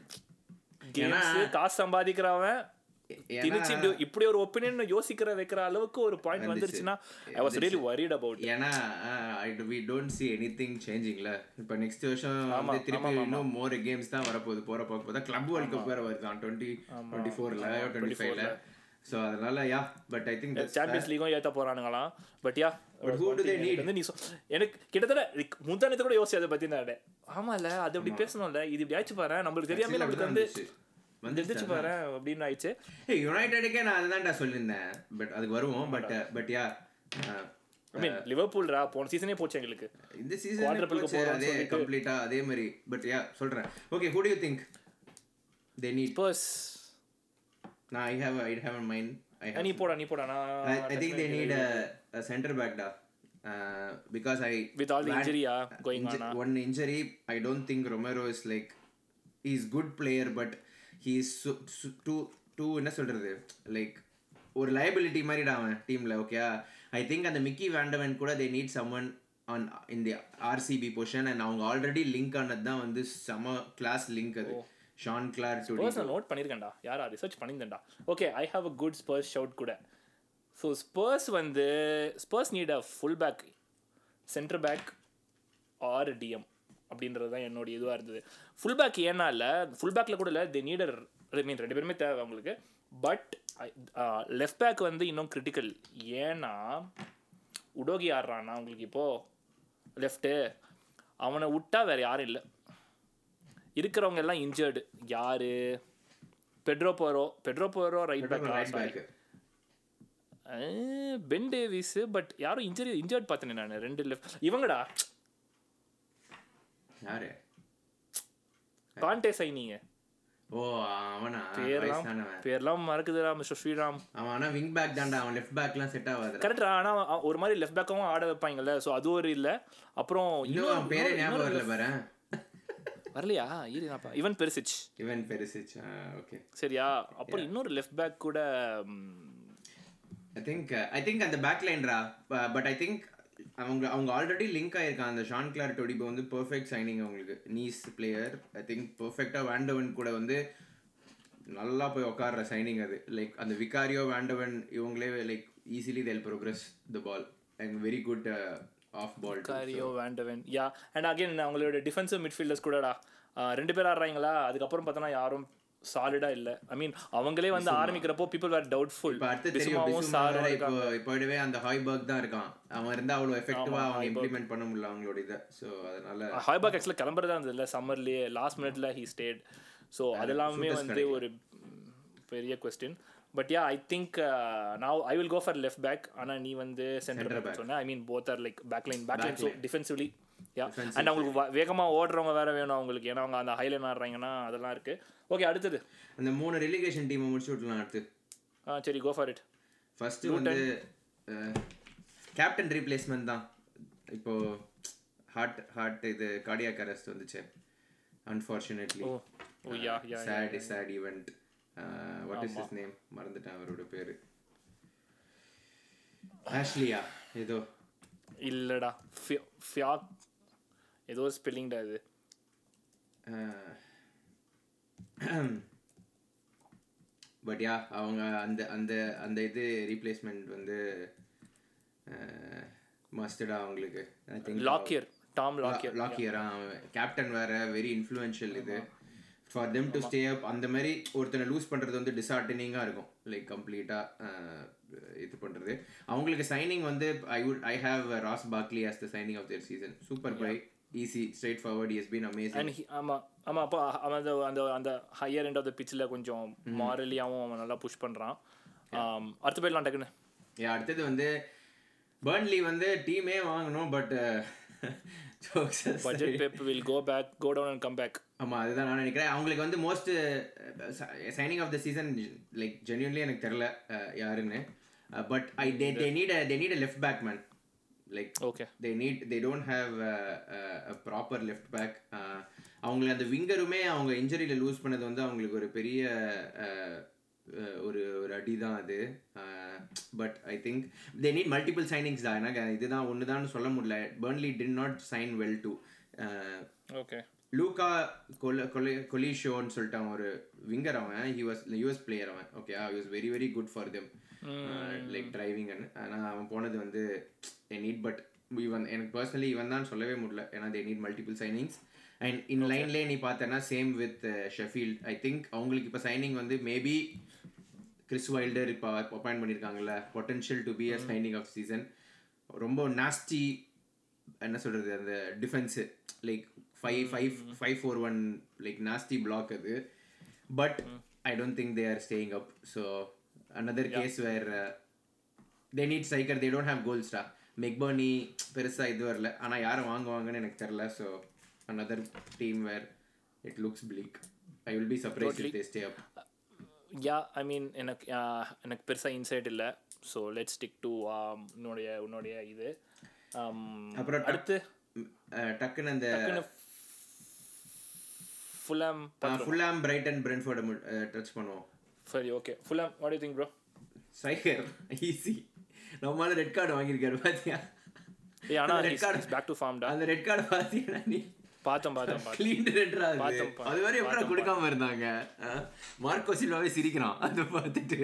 கேம்ஸ் காசு சம்பாதிக்கிறவன் திணிச்சு இப்படி ஒரு ஒப்பீனியன் யோசிக்கிற வைக்கிற அளவுக்கு ஒரு பாயிண்ட் வந்துருச்சுன்னா I was really worried about ஏன்னா we don't see anything சேஞ்சிங்ல இப்போ நெக்ஸ்ட் வருஷம் திருப்பி. இன்னும் மோர் கேம்ஸ் தான் வரப்போகுது போற போக போதா கிளப் வேர்ல்ட் கப் வேற டுவெண்ட்டி ஃபோர்ல டுவெண்ட்டி ஃபைவ்ல ஸோ அதனால yeah but I think Champions லீகும் ஏத்த போறானுங்களாம் பட் யா? வந்து நீ எனக்கு கிட்டத்தட்ட முந்தானத்தை கூட யோசி அதை பத்தி நான் ஆமால அது அப்படி பேசணும்ல இது இப்படி ஆயிடுச்சு பாரு நம்மளுக்கு தெரியாம நம்மளுக்கு வந்து வந்துச்சு. பாரு அப்படின்னு ஆயிடுச்சு. யுனைடெடுக்கே நான் அதுதான்டா சொல்லியிருந்தேன். பட் அதுக்கு வருவோம். பட் பட் யா ஐ மீன் லிவர்பூல்ரா போன சீசனே போச்சு எங்களுக்கு. இந்த சீசன் அதே கம்ப்ளீட்டா அதே மாதிரி. பட் யா சொல்றேன். Okay who do you think they need purse நான் I have I have in mind I நீ போடா நீ போடா I, நான் I think they need a, a center back da. Uh, because I with all the Van- injury ah, going inju- on ah. one injury I don't think Romero is like he's good player but he's so, so, too too என்ன சொல்றது like ஒரு liability மாதிரிடா அவன் டீம்ல okay I think அந்த Micky வேண்டவன் கூட they need someone on in the RCB position and அவங்க already link ஆனது தான் வந்து செம கிளாஸ் லிங்க் அது ஷான் கிளார் ஸ்பர்ஸ் நான் நோட் பண்ணியிருக்கேன்டா. யாரா? Research பண்ணியிருந்தேன்டா. Okay I have a good Spurs shout கூட. ஸோ ஸ்பர்ஸ் வந்து Spurs need a full back centre back or DM அப்படின்றது தான் என்னோட இதுவாக இருந்தது. ஃபுல் பேக் ஏன்னா இல்லை ஃபுல் பேக்கில் கூட இல்லை தி நீடர் ஐ மீன் ரெண்டு பேருமே தேவை அவங்களுக்கு. பட் லெஃப்ட் பேக் வந்து இன்னும் கிரிட்டிக்கல் ஏன்னா உடோகி ஆடுறான்னா அவங்களுக்கு இப்போது லெஃப்ட்டு அவனை விட்டா வேறு யாரும் இல்லை. இருக்கிறவங்க எல்லாம் இன்ஜர்டு யாரு? Pedro Porro Pedro Porro right back Ben Davies but யாரும் இன்ஜரி இன்ஜர்ட் பார்த்தேனே நான் ரெண்டு லெஃப்ட் இவங்கடா. யாரு? கான்டே சைனிங்க ஓ அவனா? பேர்லாம் பேர்லாம் மறக்குதுடா மிஸ்டர் ஸ்ரீராம். அவன் ஆனா விங் பேக் தான்டா அவன் லெஃப்ட் பேக்லாம் செட் ஆகாது கரெக்டா ஆனால் ஒரு மாதிரி லெஃப்ட் பேக்காகவும் ஆட வைப்பாங்கல்ல ஸோ அது ஒரு இல்லை. அப்புறம் இன்னும் பேரே ஞாபகம் வரல பாரு. வரலையா? ஈரினாப்பா இவன் பெருசிச். இவன் பெருசிச் ஓகே. சரியா? அப்புறம் இன்னொரு லெஃப்ட் பேக் கூட ஐ திங்க் ஐ திங்க் அந்த பேக் லைன்ரா பட் ஐ திங்க் அவங்க அவங்க ஆல்ரெடி லிங்க் ஆயிருக்காங்க அந்த ஷான் கிளார் டொடிபோ வந்து பெர்ஃபெக்ட் சைனிங் அவங்களுக்கு. நீஸ் பிளேயர் ஐ திங்க் பெர்ஃபெக்டாக வேண்டவன் கூட வந்து நல்லா போய் உட்கார்ற சைனிங் அது. லைக் அந்த விகாரியோ வேண்டவன் இவங்களே like easily they'll progress the ball and very good off ball காரியோ van de Ven yeah and again அவங்களோட டிஃபென்சிவ் மிட்ஃபீல்டர்ஸ் கூடடா ரெண்டு பேர் ஆடுறாங்களா? அதுக்கப்புறம் பார்த்தோன்னா யாரும் சாலிடா இல்ல. ஐ மீன் அவங்களே வந்து ஆரம்பிக்கிறப்போ பீப்புள் வேர் டவுட்ஃபுல் பிசுமாவும் பிசுமா சாரும் இப்போ இப்போவே அந்த ஹாய்பர்க் தான் இருக்கான். அவன் இருந்தா அவ்வளோ எஃபெக்டிவா அவன் இம்ப்ளிமெண்ட் பண்ண முடியல அவங்களோட இதை. ஸோ அதனால ஹாய்பாக் ஆக்சுவலாக கிளம்புறதா இல்லை சம்மர்லேயே லாஸ்ட் மினிட்ல ஹீ ஸ்டேட் ஸோ அதெல்லாமே வந்து ஒரு பெரிய question but yeah I think நான் I will go for left back ஆனா நீ வந்து சென்டர் பேக் சொன்ன I mean both are like back line back line so defensively yeah and அவங்களுக்கு வ- வேகமா ஓடுறவங்க வேற வேணும் அவங்களுக்கு. ஏன்னா அவங்க அந்த ஹைலைன் ஆடுறாங்கன்னா அதெல்லாம் இருக்கு. ஓகே அடுத்தது. அந்த மூணு ரெலிகேஷன் டீமை முடிச்சு விடலாம் அடுத்து. ஆ சரி கோ ஃபார் இட் ஃபர்ஸ்ட் வந்து கேப்டன் ரீப்ளேஸ்மெண்ட் தான். இப்போ ஹார்ட் ஹார்ட் இது கார்டியாக் அரெஸ்ட் வந்துச்சு. Unfortunately oh yeah yeah sad sad event what is his name மறந்துட்டேன் அவரோட பேரு. ஆஷ்லியா ஏதோ. இல்லடா. ஃபியாக் ஏதோ ஸ்பெல்லிங்டா இது. பட் யா அவங்க அந்த அந்த அந்த இது ரீப்ளேஸ்மெண்ட் வந்து மஸ்டடா அவங்களுக்கு. I think Lockyer Tom Lockyer லாக்கியரா captain வேற வெரி இன்ஃப்ளூயன்ஷியல் இது. For them to stay up அந்த மாதிரி ஒருத்தனை லூஸ் பண்றது வந்து டிசார்டனிங்காக இருக்கும். லைக் கம்ப்ளீட்டாக இது பண்றது. அவங்களுக்கு சைனிங் வந்து I would I have Ross Barkley as the signing of their season super by easy straightforward is been amazing and ஆமா ஆமா அப்போ அவன் அந்த அந்த அந்த ஹையர் எண்ட் ஆஃப் த பிச்சில் கொஞ்சம் மாரலியாவும் அவன் நல்லா புஷ் பண்றான். ஆம், அடுத்து போயிடலாம் டக்குன்னு. Yeah, அடுத்தது வந்து பர்ன்லி வந்து டீமே வாங்கணும் but budget Pep will go back go down and come back ஆமா அதுதான் நான் நினைக்கிறேன். அவங்களுக்கு வந்து most signing of the season like genuinely எனக்கு தெரியல uh, யாருன்னு. But I they they need they need a left back man like okay they need they don't have proper left back அவங்களுக்கு அந்த விங்கருமே அவங்க இன்ஜரியில் லூஸ் பண்ணது வந்து அவங்களுக்கு ஒரு பெரிய ஒரு ஒரு அடி தான் அது but I think they need multiple signings தான். எனக்கு இதுதான் ஒன்று தான் சொல்ல முடியல. Burnley didn't not sign well too okay Luca கொல கொலி கொலிஷோன்னு சொல்லிட்டு அவன் ஒரு விங்கர் அவன். வாஸ் யூஎஸ் பிளேயர் அவன். Okay he was very very good for them like driving ஆனால் அவன் போனது வந்து ஏ நீட் பட் இவன் எனக்கு பர்சனலி இவன் தான் சொல்லவே முடியல. ஏன்னா they need multiple signings and in லைன்லேயே நீ பார்த்தேன்னா same with Sheffield I think அவங்களுக்கு இப்போ சைனிங் வந்து மேபி கிறிஸ் வைல்டர் இப்போ appoint பண்ணியிருக்காங்கல்ல potential to be a signing of season ரொம்ப நாஸ்டி என்ன சொல்றது அந்த defence like five five five four one like nasty block அது. But I don't think they are staying up so another case where they need striker they don't have கோல்ஸ்டா McBurnie பெருசாக இது வரல. ஆனால் யாரை வாங்குவாங்கன்னு எனக்கு தெரில so another team where it looks bleak. I will be surprise if they stay up yeah I mean எனக்கு ah, எனக்கு பெருசாக இன்சைட் இல்லை. ஸோ லெட் ஸ்டிக் டு உன்னுடைய உன்னுடைய இது. ஆம், அப்புறம் அடுத்து? டக்குன்னு அந்த ஃபுல்லாம் ஃபுல்லாம் பிரைட்டன் பிரென்ஃபோர்டை டச் பண்ணுவோம். சரி okay Fulham what you think bro striker easy நம்மளால ரெட் கார்டு வாங்கியிருக்காரு பாத்தியா? ஏ ஆனால் red card. Back to. ஃபார்ம்டா அந்த ரெட் கார்டு பாத்தியா நீ? பார்த்தோம் பார்த்தோம் க்ளீன் பார்த்தோம், அது வரை எப்படி கொடுக்காம இருந்தாங்க? மார்க்கோ சில்வாவே சிரிக்கிறான். அதை பார்த்துட்டு.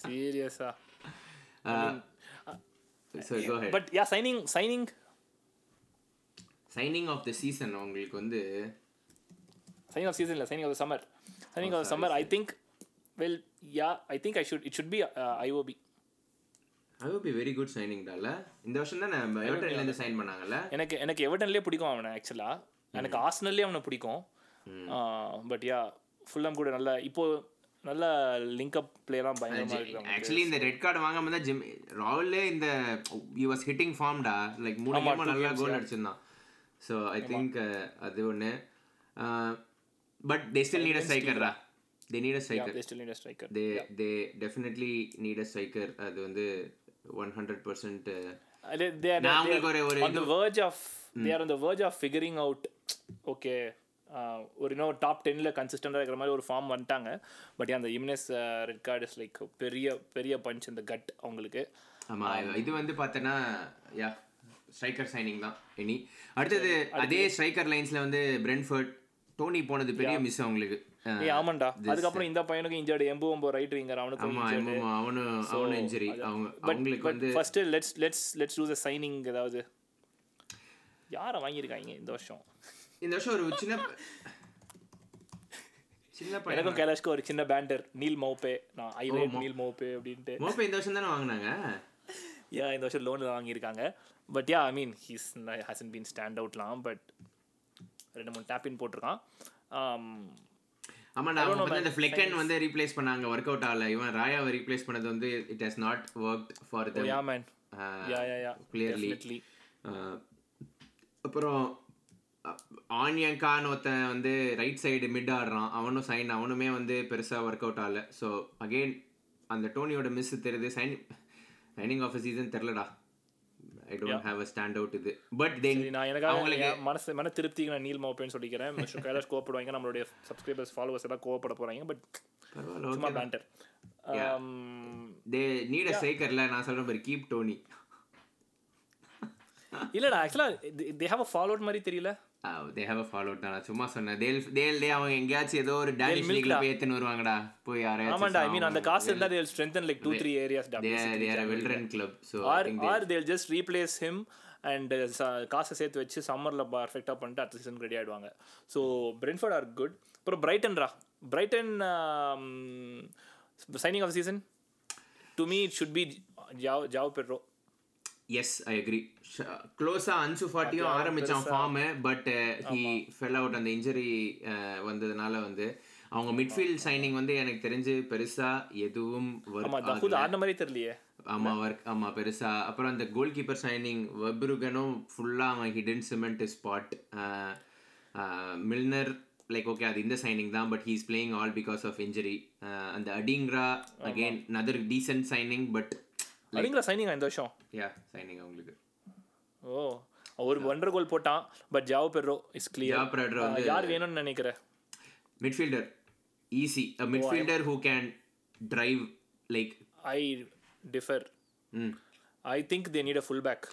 சீரியஸா but yeah signing signing signing of the season உங்களுக்கு வந்து சைனிங் ஆஃப் சீசன் இல்லை signing of summer signing of summer I think well yeah I think I should it should be Iwobi be very good signing டால இந்த வருஷம் தான் எவர்டன்ல இருந்து sign பண்ணாங்கல்ல. எனக்கு எனக்கு எவர்டன்லேயே பிடிக்கும் அவனை ஆக்சுவலாக எனக்கு ஆஸ்னல்லே அவனை பிடிக்கும். பட் யா ஃபுல்லாம் கூட நல்ல இப்போ நல்ல லிங்க் அப் பிளேலாம் பயங்கரமாக இருக்கு ஆக்சுவலி இந்த ரெட் கார்டு வாங்காம தான் ஜிம் ராவல்லே இந்த யூ வாஸ் ஹிட்டிங் ஃபார்ம்டா லைக் மூணு கேமா நல்லா கோல் அடிச்சிருந்தான். ஸோ ஐ திங்க் அது ஒன்று but they still need a ஸ்ட்ரைக்கர்ரா they need a striker still need striker they they definitely need a striker அது வந்து ஒன் ஹண்ட்ரட் பர்சன்ட் நான் உங்களுக்கு ஒரு ஒரு on the verge of they are on the verge of figuring out okay ஒரு இன்னும் top டென்னில் கன்சிஸ்டண்டாக இருக்கிற மாதிரி ஒரு ஃபார்ம் வந்துட்டாங்க. பட் அந்த இம்னஸ் ரெட் கார்டு இஸ் லைக் பெரிய பெரிய பஞ்ச் இந்த கட் அவங்களுக்கு. ஆமா இது வந்து பார்த்தனா யா ஸ்ட்ரைக்கர் சைனிங் தான் இனி. அடுத்தது அதே ஸ்ட்ரைக்கர் லைன்ஸ்ல வந்து பிரென்ஃபர்ட் டோனி போனது பெரிய மிஸ் அவங்களுக்கு. ஏ ஆமாண்டா. அதுக்கப்புறம் இந்த பையனுக்கு இன்ஜர்டு எம்பு ஒம்போ ரைட் விங்கர் ஆமா, அவனும் அவனும் இன்ஜுரி அவங்க அவங்களுக்கு வந்து first let's let's let's do the signing ஏதாவது. யாரை வாங்கியிருக்காங்க இந்த வருஷம்? இந்த வருஷம் ஒரு சின்ன சின்ன எனக்கும் கைலாஷ்க்கு ஒரு சின்ன பேண்டர் நீல் மௌப்பே. நான் ஐ ரேட் நீல் மௌப்பே அப்படின்ட்டு. மோப்ப இந்த வருஷம் தானே வாங்கினாங்க? யா இந்த வருஷம் லோன் வாங்கியிருக்காங்க. But yeah I mean he's has been stand அவுட்லாம் but ரெண்டு மூணு டேப்பின் போட்டிருக்கான். Um, ஆமாண்டா வந்து அந்த ஃபிளெக்கன் வந்து ரீப்ளேஸ் பண்ணாங்க ஒர்க் அவுட் ஆகல. இவன் ராயாவை ரீப்ளேஸ் பண்ணது வந்து it has not work for the yeah man yeah yeah yeah clearly. அப்புறம் ஆன்யங்கான்னு ஒருத்தன் வந்து ரைட் சைடு மிட் ஆடுறான். அவனும் சைன் அவனுமே வந்து பெருசாக ஒர்க் அவுட் ஆகல. ஸோ அகெயின் அந்த டோனியோட மிஸ் தெரியுது. Sign signing of season தெரிலடா. I don't have a stand out இது. பட் தென் நான் எனக்காக என் மனசு மன திருப்திக்கு நான் நீல் மௌப்பேன்னு சொல்லிக்கிறேன். கைலாஷ் கோவப்படுவாங்க. நம்மளுடைய சப்ஸ்கிரைபர்ஸ் ஃபாலோவர்ஸ் எல்லாம் கோவப்பட போறாங்க. பட் சும்மா பேண்டர் தே நீட் அ ஸ்ட்ரைக்கர்ல நான் சொல்ற மாதிரி கீப் டோனி இல்லடா ஆக்சுவலா they have a follow out மாதிரி தெரியல. தே ஹேவ் அ ஃபாலோ தான் சும்மா சொன்னேன். தேல் தேல் டே அவங்க எங்கேயாச்சும் ஏதோ ஒரு டேனிஷ் லீக்ல போய் ஏத்துன்னு வருவாங்கடா. போய் யாரையாச்சும் ஆமாண்டா ஐ மீன் அந்த காசு இருந்தா they'll strengthen like two three areas they are, they are a well run club so are are they'll just replace him and காசை சேர்த்து வச்சு சம்மரில் பர்ஃபெக்டாக பண்ணிட்டு அடுத்த சீசன் ரெடி ஆயிடுவாங்க. ஸோ பிரென்ஃபர்ட் ஆர் குட் அப்புறம் பிரைட்டன்ரா Brighton signing of season to me it should be Joao Joao Pedro yes i agree. க்ளோஸா அன்சு ஃபார்ட்டியும் ஆரம்பிச்சான் form but he fell out அந்த இன்ஜுரி வந்ததுனால வந்து அவங்க மிட்ஃபீல்ட் சைனிங் வந்து எனக்கு தெரிஞ்சு பெருசா எதுவும் ஆடின மாதிரி தெரியலையே. ஆமா ஒர்க் ஆமா பெருசா. அப்புறம் அந்த கோல் கீப்பர் சைனிங் வெப்ருகனும் ஃபுல்லா அவன் hidden cement spot Milner like okay அது இந்த சைனிங் தான் but he's playing all because of injury அந்த அடிங்ரா again another decent signing but அப்படிங்கிற சைனிங் இந்த வருஷம்? யா சைனிங் அவங்களுக்கு. ஓ ஒரு ஒன்றரை கோல் போட்டான் but João Pedro is clear யார் வேணும்னு நினைக்கிறேன் midfielder easy a midfielder who can drive like I differ I think they need a full back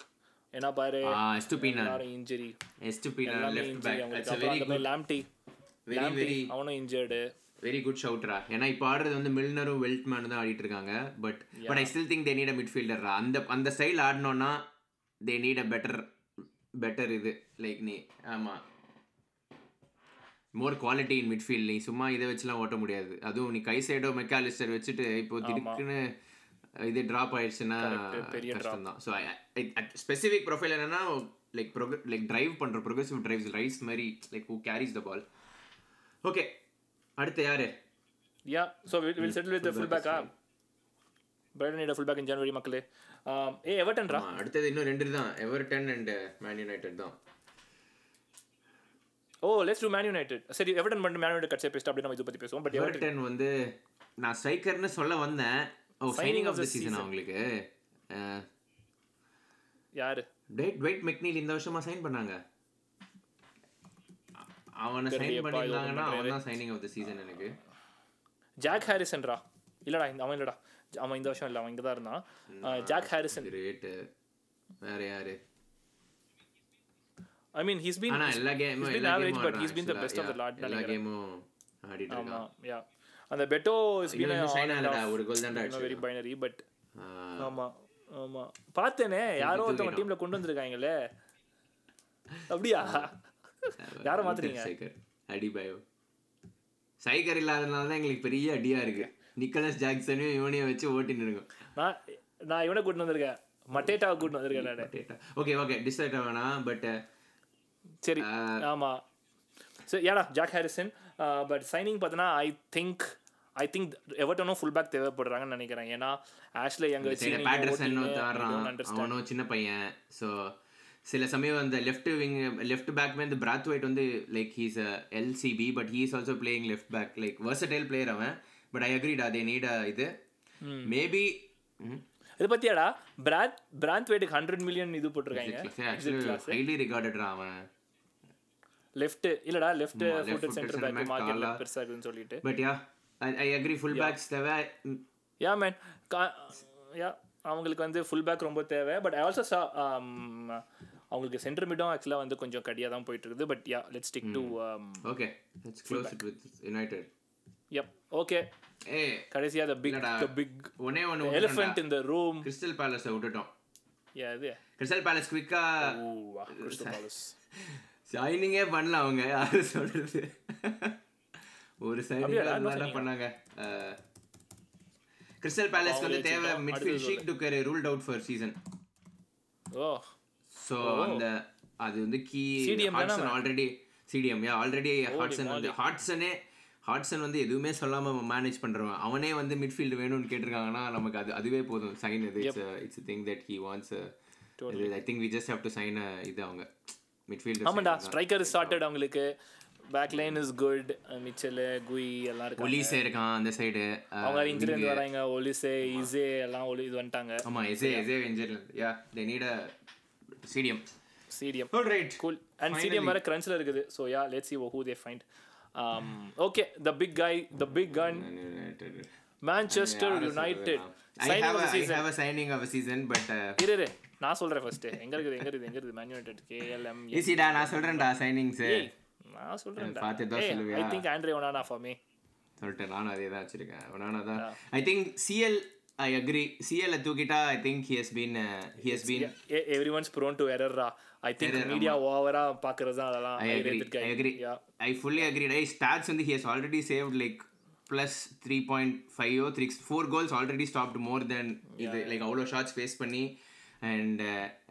ஏன்னா பாரு Estupiñán injury Estupiñán left back it's very அந்த மாதிரி லாம்டி வெரி வெரி அவனும் injured very good ஷவுட்ரா ஏன்னா இப்போ ஆடுறது வந்து மில்னரும் வெல்ட்மேன் தான் ஆடிட்டு இருக்காங்க. But but I still think they need a மிட்ஃபீல்டர்ரா அந்த அந்த style ஆடினோன்னா they need a better better இது. லைக் நீ ஆமாம் மோர் குவாலிட்டி இன் மிட்ஃபீல்ட் நீ சும்மா இதை வச்சுலாம் ஓட்ட முடியாது. அதுவும் நீ கை சைடோ மெக்காலிஸ்டர் வச்சுட்டு இப்போ திடுக்குன்னு இது ட்ராப் ஆயிடுச்சுன்னா கஷ்டம் தான் ஸோ ஸ்பெசிஃபிக் ப்ரொஃபைல் என்னன்னா லைக் ப்ரோக லைக் டிரைவ் பண்ணுற ப்ரொக்ரெசிவ் டிரைவ்ஸ் ரைஸ் மாதிரி like who carries the ball okay அடுத்து யாரு? Yeah so will settle with full பேக்கா Brighton need full back in January மக்களே. ஆம், ஏ எவர்டன்ரா அடுத்தது இன்னும் ரெண்டு தான் எவர்டன் அண்ட் மேன் யுனைடெட் தான். Oh let's do Man United சரி எவர்டன் மட்டும் மேன் யுனைடெட் கட்சியை பேசிட்டு அப்படி நம்ம இதை பற்றி பேசுவோம். பட் எவர்டன் வந்து நான் ஸ்ட்ரைக்கர்னு சொல்ல வந்தேன். Oh signing of the season அவங்களுக்கு? யாரு? டேட் வெயிட் மெக்னீல் இந்த வருஷமா சைன் பண்ணாங்க? அவனை சைன் பண்ணியிருந்தாங்கன்னா அவன் தான் சைனிங் ஆஃப் த சீசன் எனக்கு. ஜாக் ஹாரிசன்ரா இல்லடா இந்த அவன் இல்லடா. அவன் இந்த வருஷம் இல்லை அவன் இங்கே தான் இருந்தான் ஜாக் ஹாரிசன் கிரேட் வேற யாரு? ஐ மீன் ஹீஸ் பீன் எல்லா கேமும் average, கேமும் but he's been the best of the lot எல்லா கேமும் ஆடிட்டு ஆமா இருக்கான் யா அந்த பெட்டோ இஸ் பீன் ஆகலடா ஒரு கோல் தான்டா அடிச்சு வெரி பைனரி பட் ஆமா ஆமா. பார்த்தேனே யாரோ ஒருத்தவங்க டீம்ல கொண்டு வந்திருக்காங்களே. அப்படியா? யாரை மாத்துறீங்க? சைக்கர் அடி பயோ. சைக்கர் இல்லாதனால தான் எங்களுக்கு பெரிய அடியா இருக்கு. நிக்கலஸ் ஜாக்சனையும் இவனையும் வச்சு ஓட்டின்னு இருக்கோம். நான் நான் இவனை கூட்டிட்டு வந்திருக்கேன். மட்டேட்டாவை கூட்டிட்டு வந்திருக்கேன் நான். ஓகே ஓகே டிஸ்ட்ராக்ட் வேணாம் பட் சரி ஆமா. சரி ஏடா ஜாக் ஹாரிசன் பட் சைனிங் பார்த்தோன்னா ஐ திங்க் ஐ திங்க் எவர்டனும் ஃபுல் பேக் தேவைப்படுறாங்கன்னு நினைக்கிறேன். ஏன்னா ஆஷ்ல எங்க சின்ன பையன். ஸோ சில சமயம் அந்த லெஃப்ட் விங் லெஃப்ட் பேக்மே இந்த பிராத் ஒயிட் வந்து like he's LCB but he's also playing left back like versatile player அவன் பட் ஐ அக்ரீட் அதே நீட் இது. மேபி இது பத்தியாடா? பிராத் பிராந்த் வெயிட்டுக்கு ஹண்ட்ரட் மில்லியன் இது போட்டிருக்காங்க. ஹைலி ரிகார்டட்ரா அவன். லெஃப்ட் இல்லடா லெஃப்ட் ஃபுட் சென்டர் பேக் மார்க்கெட்ல. பெருசா இருக்குன்னு சொல்லிட்டு. But yeah I agree full backs தேவை. யா மேன் யா அவங்களுக்கு வந்து ஃபுல் பேக் ரொம்ப தேவை. பட் ஐ ஆல்சோ சா அவங்களுக்கு சென்டர் மிடும் ஆக்சுவலாக வந்து கொஞ்சம் கடியாக தான் போயிட்டு இருக்குது but yeah let stick to okay let's close it with United yup okay ஏ கடைசியாக த பிக். த பிக் ஒன்னே ஒன்று elephant in the room Crystal பேலஸை விட்டுட்டோம். யா இது. கிறிஸ்டல் பேலஸ் குவிக்கா ஓ கிறிஸ்டல் பேலஸ் சைனிங்கே பண்ணல அவங்க யாரு சொல்றது? ஒரு சைனிங் என்ன பண்ணாங்க. கிறிஸ்டல் பேலஸ்க்கு வந்து தேவை midfield Cheick Doucoure ruled out for season oh so அந்த அது வந்து key Hodgson already CDM yeah already Hodgson வந்து ஹாட்சனே ஹாட்சன் வந்து எதுவுமே சொல்லாம மேனேஜ் பண்றவன். அவனே வந்து மிட்ஃபீல்டு வேணும்னு கேட்டிருக்காங்கன்னா நமக்கு அது அதுவே போதும். சைன் இது it's it's thing that he wants I think we just have to sign இது அவங்க. மிட்ஃபீல்டு ஆமாண்டா ஸ்ட்ரைக்கர் ஸ்டார்டட் அவங்களுக்கு. Back line is good Mitchell Guehi எல்லாம் இருக்காங்க. ஒலிசே இருக்கான் அந்த சைடு அவங்க இன்ஜுரி வராங்க. ஒலிசே இசே எல்லாம் ஒலி இது வந்துட்டாங்க. ஆமா Eze Eze injured yeah they need a CDM CDM all right cool and CDM வேற கிரன்ச்ல இருக்குது. So yeah let's see who they find okay the pick guy the pick can Manchester United signing of season have a signing of a season, but uh, இரு இரு. நான் சொல்றேன் first எங்க இருக்குது எங்க இருக்குது எங்க இருக்குது? மேன் யுனைடெட் கேஎல்எம் ஈஸிடா நான் சொல்றேன்டா சைனிங்ஸ் நான் சொல்றேன் பார்த்து தான் சொல்லுவியா? I think Andre Onana for me சொல்லிட்டேன். நானும் அதே தான் வச்சிருக்கேன். நானும் தான். I think CL I agree CL தூக்கிட்டா I think he has been he has been every once prone to எரர்ரா I think media ஓவரா பாக்குறது தான் அதெல்லாம் I agree I agree I fully agree I stats வந்து he has already saved like plus three point five three four goals already stopped more then இது like அவ்வளோ shots face பண்ணி and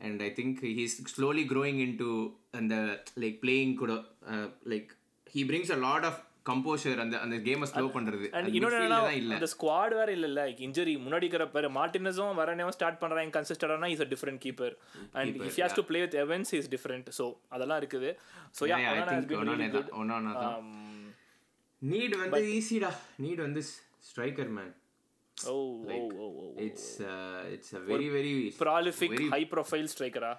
and I think he's slowly growing in to அந்த like playing கூட like he brings a lot of composure அந்த அந்த கேமை slow இன்னொன்று என்னன்னா அந்த ஸ்குவாட் வேற இல்ல இல்ல. இன்ஜுரி முன்னாடி இருக்கிற பேர் மார்டினஸும் வரனேவும் ஸ்டார்ட் பண்றாங்க கன்சிஸ்டன்டானா is a different keeper and if he's to play with Evans is different so அதெல்லாம் இருக்குது. ஸோ யா நீட் வந்து ஈஸிடா நீட் வந்து striker man oh oh oh it's it's a very very prolific high profile ஸ்ட்ரைக்கரா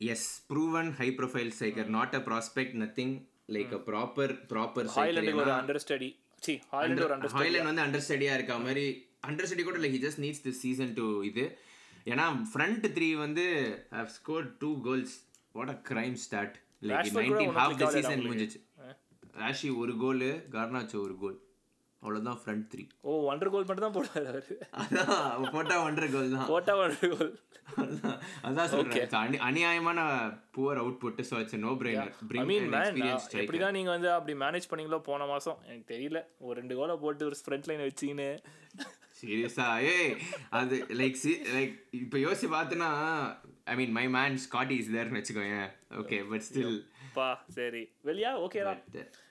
yes proven high profile striker not a prospect nothing. Like a proper proper striker ஹாய்லண்டுக்கு ஒரு understudy see Hojlund ஒரு under Hojlund வந்து அண்டர் ஸ்டடியா இருக்க மாதிரி understudy கூட like he just needs this season to இது. ஏன்னா ஃப்ரண்ட் த்ரீ வந்து have scored two goals. What a crime start like in Rashford கூட 19 ஒண்ணும் half click the ஆகலடா season உங்களுக்கு. முடிஞ்சிச்சு. ராஷி ஒரு கோல் கார்னாச்சோ ஒரு கோல் அவ்வளவுதான் front three oh wonder goal மட்டும் தான் போடுறாரு அவரு. அதான் போட்டா ஒன்றரை கோல் தான். போட்டா ஒண்டர் கோல் அதான் அதான் சொல்றேன். It's அனி- அநியாயமான poor output so it's no brainer எப்படி தான் நீங்கள் வந்து அப்படி மேனேஜ் பண்ணீங்களோ போன மாதம் எனக்கு தெரியல. ஒரு ரெண்டு கோலை போட்டு ஒரு ஃப்ரண்ட் லைன் வச்சிக்கின்னு. சீரியஸா ஏய் அது லைக் லைக் இப்போ யோசிச்சு பார்த்தனா I mean my man Scotty is தேர்னு வச்சுக்கோங்க ஓகே பட் ஸ்டில் பா சரி. வெளியா? ஓகேடா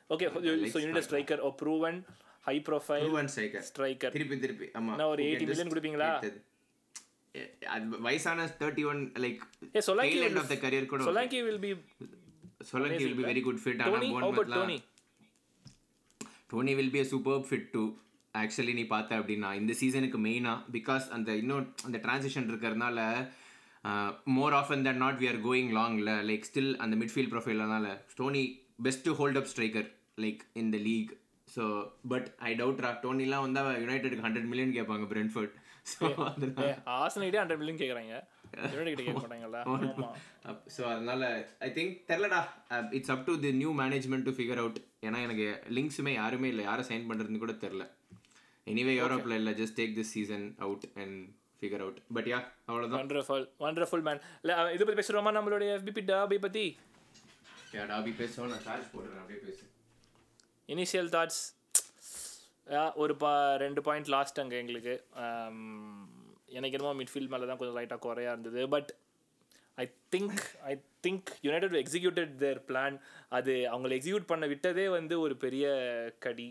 okay so you need striker oh proven high profile striker திருப்பி திருப்பி. ஆமா. ஒரு Who 80 can million just கொடுப்பீங்களா? அது வயசான thirty one like tail end of the career கூட Solanke will be Solanke will be very good fit ஆனா Toney Toney Toney will be a superb fit too. Actually நீ பார்த்த அப்படின்னா இந்த சீசனுக்கு மெயினாக பிகாஸ் அந்த இன்னும் அந்த டிரான்சிஷன் இருக்கிறதுனால more often than not we are going லாங்ல like still அந்த midfield ப்ரொஃபைல்னால Toney best to hold up striker like in the league so but I doubt ரா டோனிலாம் வந்தால் யுனைடெடுக்கு ஹண்ட்ரட் மில்லியன் கேட்பாங்க பிரென்ஃபர்ட் ஸோ ஆசனைட்டே ஹண்ட்ரட் மில்லியன் கேட்குறாங்க so அதனால I think தெரிலடா it's up to the new management to figure out ஏன்னா எனக்கு லிங்க்ஸுமே யாருமே இல்லை. யாரை சைன் பண்ணுறதுன்னு கூட தெரில எனிவே யூரோப்பில் இல்லை. Just take this season out and figure out but yeah அவ்வளோதான் வண்டர்ஃபுல் வண்டர்ஃபுல் மேன் இல்லை இதை பற்றி பேசுகிறோமா நம்மளுடைய எஃபிபி டாபி பற்றி டாபி பேசுவோம். நான் சார்ஜ் போடுறேன் அப்படியே பேசு. இனிஷியல் தாட்ஸ் ஒரு பா ரெண்டு பாயிண்ட் லாஸ்ட் அங்கே எங்களுக்கு. Um, எனக்கு என்னமோ மிட்ஃபீல்ட் மேலே தான் கொஞ்சம் லைட்டாக குறையா இருந்தது. But I think I think United executed their plan அது அவங்களை எக்ஸிக்யூட் பண்ண விட்டதே வந்து ஒரு பெரிய கடி.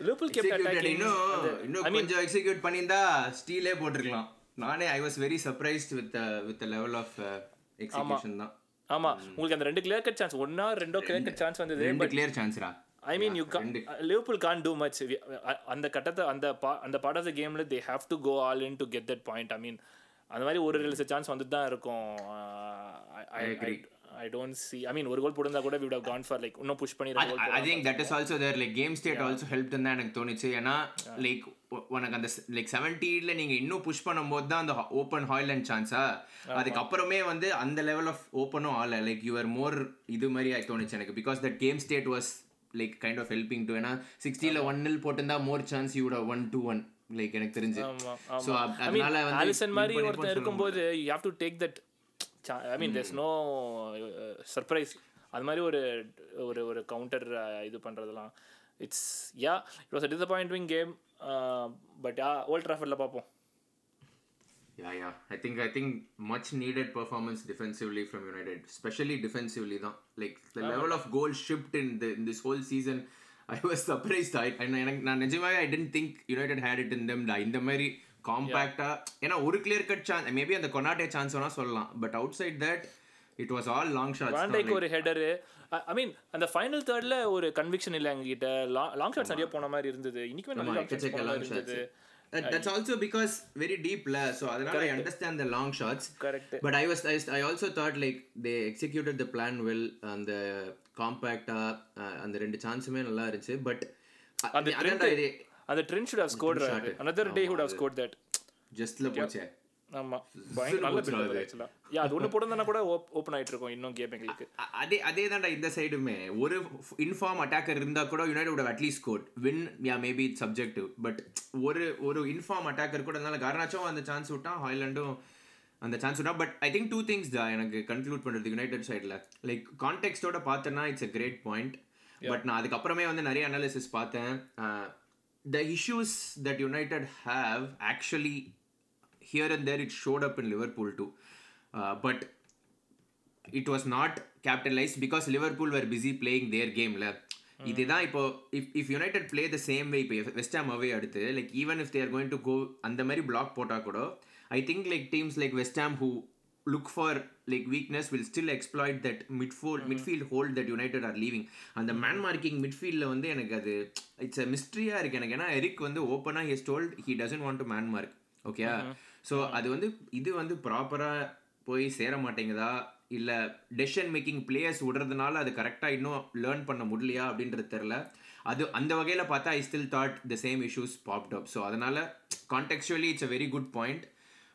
Attacking. இன்னும் இன்னும் கொஞ்சம் எக்ஸிக்யூட் பண்ணியிருந்தா ஸ்டீலே போட்டிருக்கலாம். நானே I was very surprised with with level of execution தான். ஆமா உங்களுக்கு அந்த ரெண்டு கிளியர் கட் சான்ஸ் ஒன்னா ரெண்டோ கிளியர் கட் சான்ஸ் வந்தது ரெண்டு clear சான்ஸ்ரா I mean you Liverpool can't do much அந்த கட்டத்தை அந்த பா அந்த பார்ட் ஆஃப் த கேமில் they have to go all in to get that point I mean அந்த மாதிரி ஒரு ரெண்டு சான்ஸ் வந்துட்டு தான் இருக்கும். ஐ டோன்ட் சி ஐ மீன் ஒரு கோல் போட்டிருந்தா கூட we would gone for like இன்னும் புஷ் பண்ணி I think that is also there. Like game state also helped தான் எனக்கு தோணுச்சு. ஏன்னா லைக் உனக்கு அந்த லைக் செவன்டீல நீங்க இன்னும் புஷ் பண்ணும்போது தான் அந்த ஓப்பன் ஹாய்லண்ட் சான்ஸா அதுக்கப்புறமே வந்து அந்த லெவல் ஆஃப் ஓப்பனும் ஆகல. லைக் யூஆர் மோர் இது மாதிரி ஆகி தோணுச்சு எனக்கு. Because that game state was like kind of helping to ஏன்னா சிக்ஸ்டியில் ஒன் நில் போட்டிருந்தா மோர் சான்ஸ் யூட ஒன் டூ ஒன் லைக் எனக்கு தெரிஞ்சு. ஸோ அதனால வந்து ஆலிசன் மாதிரி ஒருத்தன் பண்ணிருப்போம்னு இருக்கும்போது you have to take that I mean there's no surprise அது மாதிரி ஒரு ஒரு ஒரு கவுண்டர் இது பண்ணுறதுலாம் it's yeah it was a disappointing game but yeah Old ட்ராஃபர்டில் பார்ப்போம் Yeah, yeah. I think I think much needed performance defensively from United, especially defensively. Though, like the level of goals shipped in the in this whole season, I was surprised. I and எனக்கு நான் நிஜமாவே I didn't think United had it in them. டா. இந்த மாதிரி காம்பாக்டா ஏன்னா ஒரு clear cut chance maybe அந்த கொனாட்டே chance வேணா சொல்லலாம் but outside that it was all long shots வாண்டைக்கு ஒரு ஹெடரு ஐ மீன் அந்த ஃபைனல் தேர்ட்ல ஒரு கன்விக்ஷன் இல்லை எங்ககிட்ட. லாங் ஷாட்ஸ் நிறைய போன மாதிரி இருந்தது. இன்னைக்குமே நிறைய long shots also because very deep la so அதனால I understand the long shots. Correct but I was I, I also thought like they executed the plan well அந்த காம்பாக்டா அந்த ரெண்டு சான்ஸுமே நல்லா இருந்துச்சு. பட் அந்த அந்த Trent should have scored another day would have scored that. ஜஸ்ட்ல போச்சே. ஆமா. பயங்கர நல்ல பில்ட் ஆக்சுவலா யா அது ஒன்று போட்டிருந்தா கூட ஓப்பன் ஆயிட்டு இருக்கும் இன்னும் கேம் எங்களுக்கு. அதே அதே தான்டா இந்த சைடுமே ஒரு இன்ஃபார்ம் அட்டாக்கர் இருந்தா கூட United at least scored win yeah maybe it subjective but ஒரு ஒரு இன்ஃபார்ம் அட்டாக்கர் கூட இருந்தாலும் கார்னாச்சும் அந்த சான்ஸ் விட்டான் ஹாய்லாண்டும் அந்த சான்ஸ் விட்டா but I think two things தான் எனக்கு கன்க்ளூட் பண்றது யுனைடெட் சைடில் லைக் கான்டெக்ட்டோட பார்த்தேன்னா it's a great point but நான் அதுக்கப்புறமே வந்து நிறைய அனாலிசிஸ் பார்த்தேன். The issues that United have actually here and there it showed up in Liverpool too. Uh, but it was not capitalized because Liverpool were busy playing their game. La. இதுதான் இப்போ if if United play the same way இப்போ West Ham away அடுத்து like even if they're going to go அந்த மாதிரி block போட்டால் கூட I think like teams like West Ham who look for like weakness will still exploit that மிட்ஃபோல் midfield hold that United are leaving அந்த man marking மிட்ஃபீல்டில் வந்து எனக்கு அது it's a மிஸ்ட்ரியாக இருக்குது எனக்கு ஏன்னா எரிக் வந்து ஓப்பனாக he told he doesn't want to man mark okay so அது வந்து இது வந்து ப்ராப்பராக போய் சேர மாட்டேங்குதா? இல்லை டெசிஷன் மேக்கிங் பிளேயர்ஸ் விடுறதுனால அது கரெக்டாக இன்னும் லேர்ன் பண்ண முடியலையா அப்படின்றது தெரில அது அந்த வகையில் பார்த்தா I still thought the same issues popped up so அதனால் contextually it's a very good point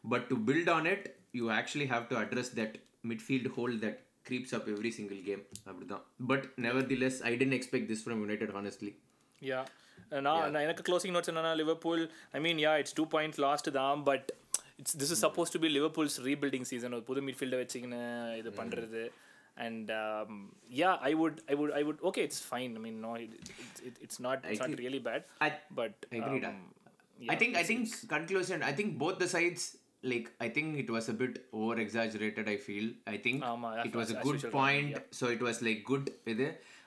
but to build on it you actually have to address that midfield hole that creeps up every single game. அப்படிதான். But nevertheless I didn't expect this from United honestly yeah நான் எனக்கு closing notes என்னன்னா Liverpool I mean yeah it's two points lost தான் but it's this is suppose to be Liverpool's rebuilding season ஒரு புது மிட்ஃபீல்டை வச்சுக்கின்னு இது பண்ணுறது and yeah I would I would I would okay it's fine I mean no it's not it's not really bad I- but. I think I think conclusion. I think both the sides like I think it was a bit over exaggerated. I feel. I think ஆமா, it was a good point. So it was like good.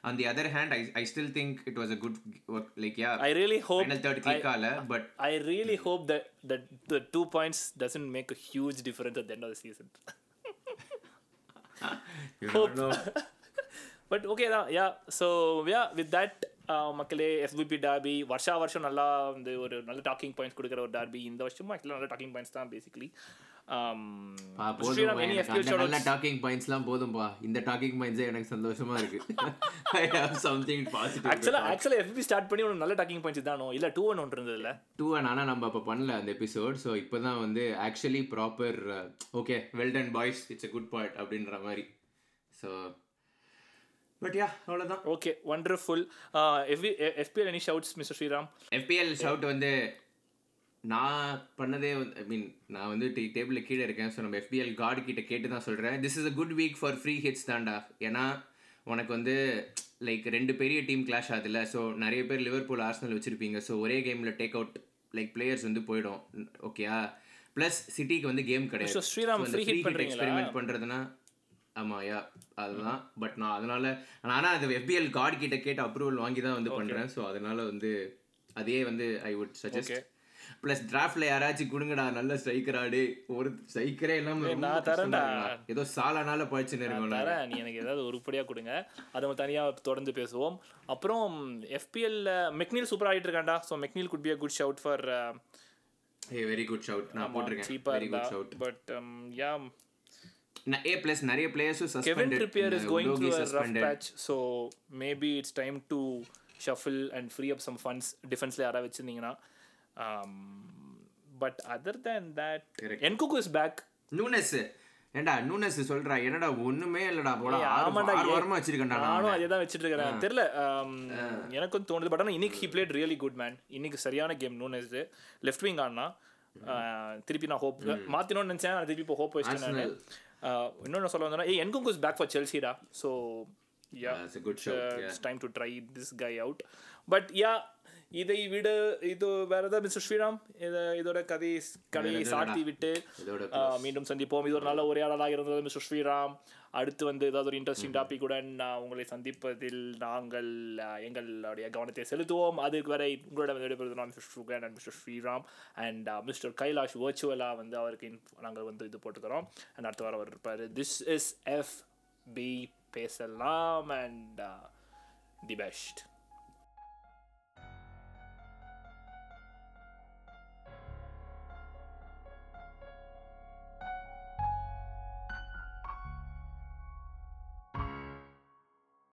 On the other hand, I I still think it was a good work. Like yeah, I really hope final third click ஆல, but I really hope that that the two points doesn't make a huge difference at the end of the season. you don't know. But okay தான் yeah so yeah with that மக்களே FPP derby வருஷா வருஷம் நல்லா வந்து ஒரு நல்ல talking points கொடுக்குற ஒரு டார்பி இந்த வருஷமும் ஆக்சுவலாக நல்ல டாக்கிங் பாயிண்ட்ஸ் தான் பேசிக்லி நல்ல டாக்கிங் பாயிண்ட்ஸ்லாம் போதும்பா இந்த டாக்கிங் பாயிண்ட்ஸே எனக்கு சந்தோஷமா இருக்கு. ஐ ஹேவ் சம்திங் பாசிட்டிவ் ஆக்சுவலாக ஆக்சுவலாக எஃபிபி ஸ்டார்ட் பண்ணி ஒரு நல்ல டாக்கிங் பாயிண்ட்ஸ் தானோ இல்லை டூ ஒன் ஒன்று இருந்ததுல? டூ அண்ட் ஆனால் நம்ம அப்போ பண்ணல அந்த எபிசோட் ஸோ இப்போ தான் வந்து actually proper okay well done boys it's a good point அப்படின்ற மாதிரி. ஸோ பட் யா அவ்வளோதான் okay wonderful FP FPL any shouts mister Sriram FPL shout வந்து நான் பண்ணதே வந்து ஐ மீன் நான் வந்து டீ டேபிளில் கீழே இருக்கேன் ஸோ நம்ம எஃபிஎல் கார்டு கிட்ட கேட்டு தான் சொல்கிறேன் this is a good week for free hits தான்டா. ஏன்னா உனக்கு வந்து லைக் ரெண்டு பெரிய டீம் கிளாஷ் ஆகுதுல்ல ஸோ நிறைய பேர் லிவர்பூல் ஆர்சனல் வச்சுருப்பீங்க. ஸோ ஒரே கேமில் டேக் அவுட் லைக் பிளேயர்ஸ் வந்து போயிடும். ஓகேயா ப்ளஸ் சிட்டிக்கு வந்து கேம் கிடையாது. ஸ்ரீராம்? எக்ஸ்பெரிமெண்ட் பண்ணுறதுனா ஆமாம் யா? அதுதான். பட் நான் அதனால ஆனால் அது எஃபிஎல் கார்டு கிட்ட கேட்டு அப்ரூவல் வாங்கி தான் வந்து பண்ணுறேன் ஸோ அதனால வந்து அதே வந்து ஐ வுட் சஜஸ்ட். ப்ளஸ் டிராஃப்ட்ல யாராச்சும் கொடுங்கடா நல்ல ஸ்ட்ரைக்கராடு ஒரு ஸ்ட்ரைக்கரே இல்லாம நான் தரேன்டா. ஏதோ சாலனால பழிச்சுன்னு இருக்கோம். தரேன். நீ எனக்கு ஏதாவது உருப்படியாக கொடுங்க. அதை நம்ம தனியாக தொடர்ந்து பேசுவோம். அப்புறம் எஃபிஎல்ல மெக்னீல் சூப்பர் ஆகிட்டு இருக்காண்டா so McNeil could be a good shout for ஏய் வெரி குட் ஷவுட் நான் போட்டிருக்கேன். சீப்பாக very good shout but yeah A plus நிறைய பிளேயர்ஸும் Kevin suspended Trippier is going through a rough suspended patch, so maybe it's time to shuffle and free up some funds defenseல யாராவது வச்சிருந்தீங்கன்னா. Um, but other than that Correct. Nkunku is back. நூனஸ் ஏண்டா நூனஸ் சொல்றா என்னடா ஒண்ணுமே இல்லடா போடா ஆறு ஆமாண்டா, ஆறு வாரமா வச்சிருக்கேன்டா நான். நானும் அதே தான் வச்சுட்டு இருக்கிறேன் தெரியல um, எனக்கும் தோணுது பட் ஆனால் இன்னைக்கு he played really good man இன்னைக்கு சரியான கேம் நூனஸ் லெஃப்ட் விங் ஆனா திருப்பி நான் ஹோப் மாத்தினோம்னு நினைச்சேன் திருப்பி இப்போ ஹோப் வச்சிட்டேன் நான். இன்னொன்று சொல்ல வந்தேன்னா ஏ Nkunku is back for செல்சிடா so yeah. It's time to try this guy out but yeah இதை விட இது வேற ஏதாவது மிஸ்டர் ஸ்ரீராம்? இதை இதோட கதை கதையை சாத்தி விட்டு மீண்டும் சந்திப்போம். இது ஒரு நல்ல உரையாடலாக இருந்தது மிஸ்டர் ஸ்ரீராம். அடுத்து வந்து ஏதாவது ஒரு இன்ட்ரெஸ்டிங் டாபிக்குடன் உங்களை சந்திப்பதில் நாங்கள் எங்களுடைய கவனத்தை செலுத்துவோம். அதுக்கு வரை உங்களோட விடைபெறுவது நான் mister Sugan and mister Sriram. And mister Kailash வர்ச்சுவலாக வந்து அவருக்கு நாங்கள் வந்து இது போட்டுக்கிறோம். அண்ட் அடுத்த வாரம் அவர் இருப்பார். திஸ் இஸ் எஃப் பி பேசலாம். And the best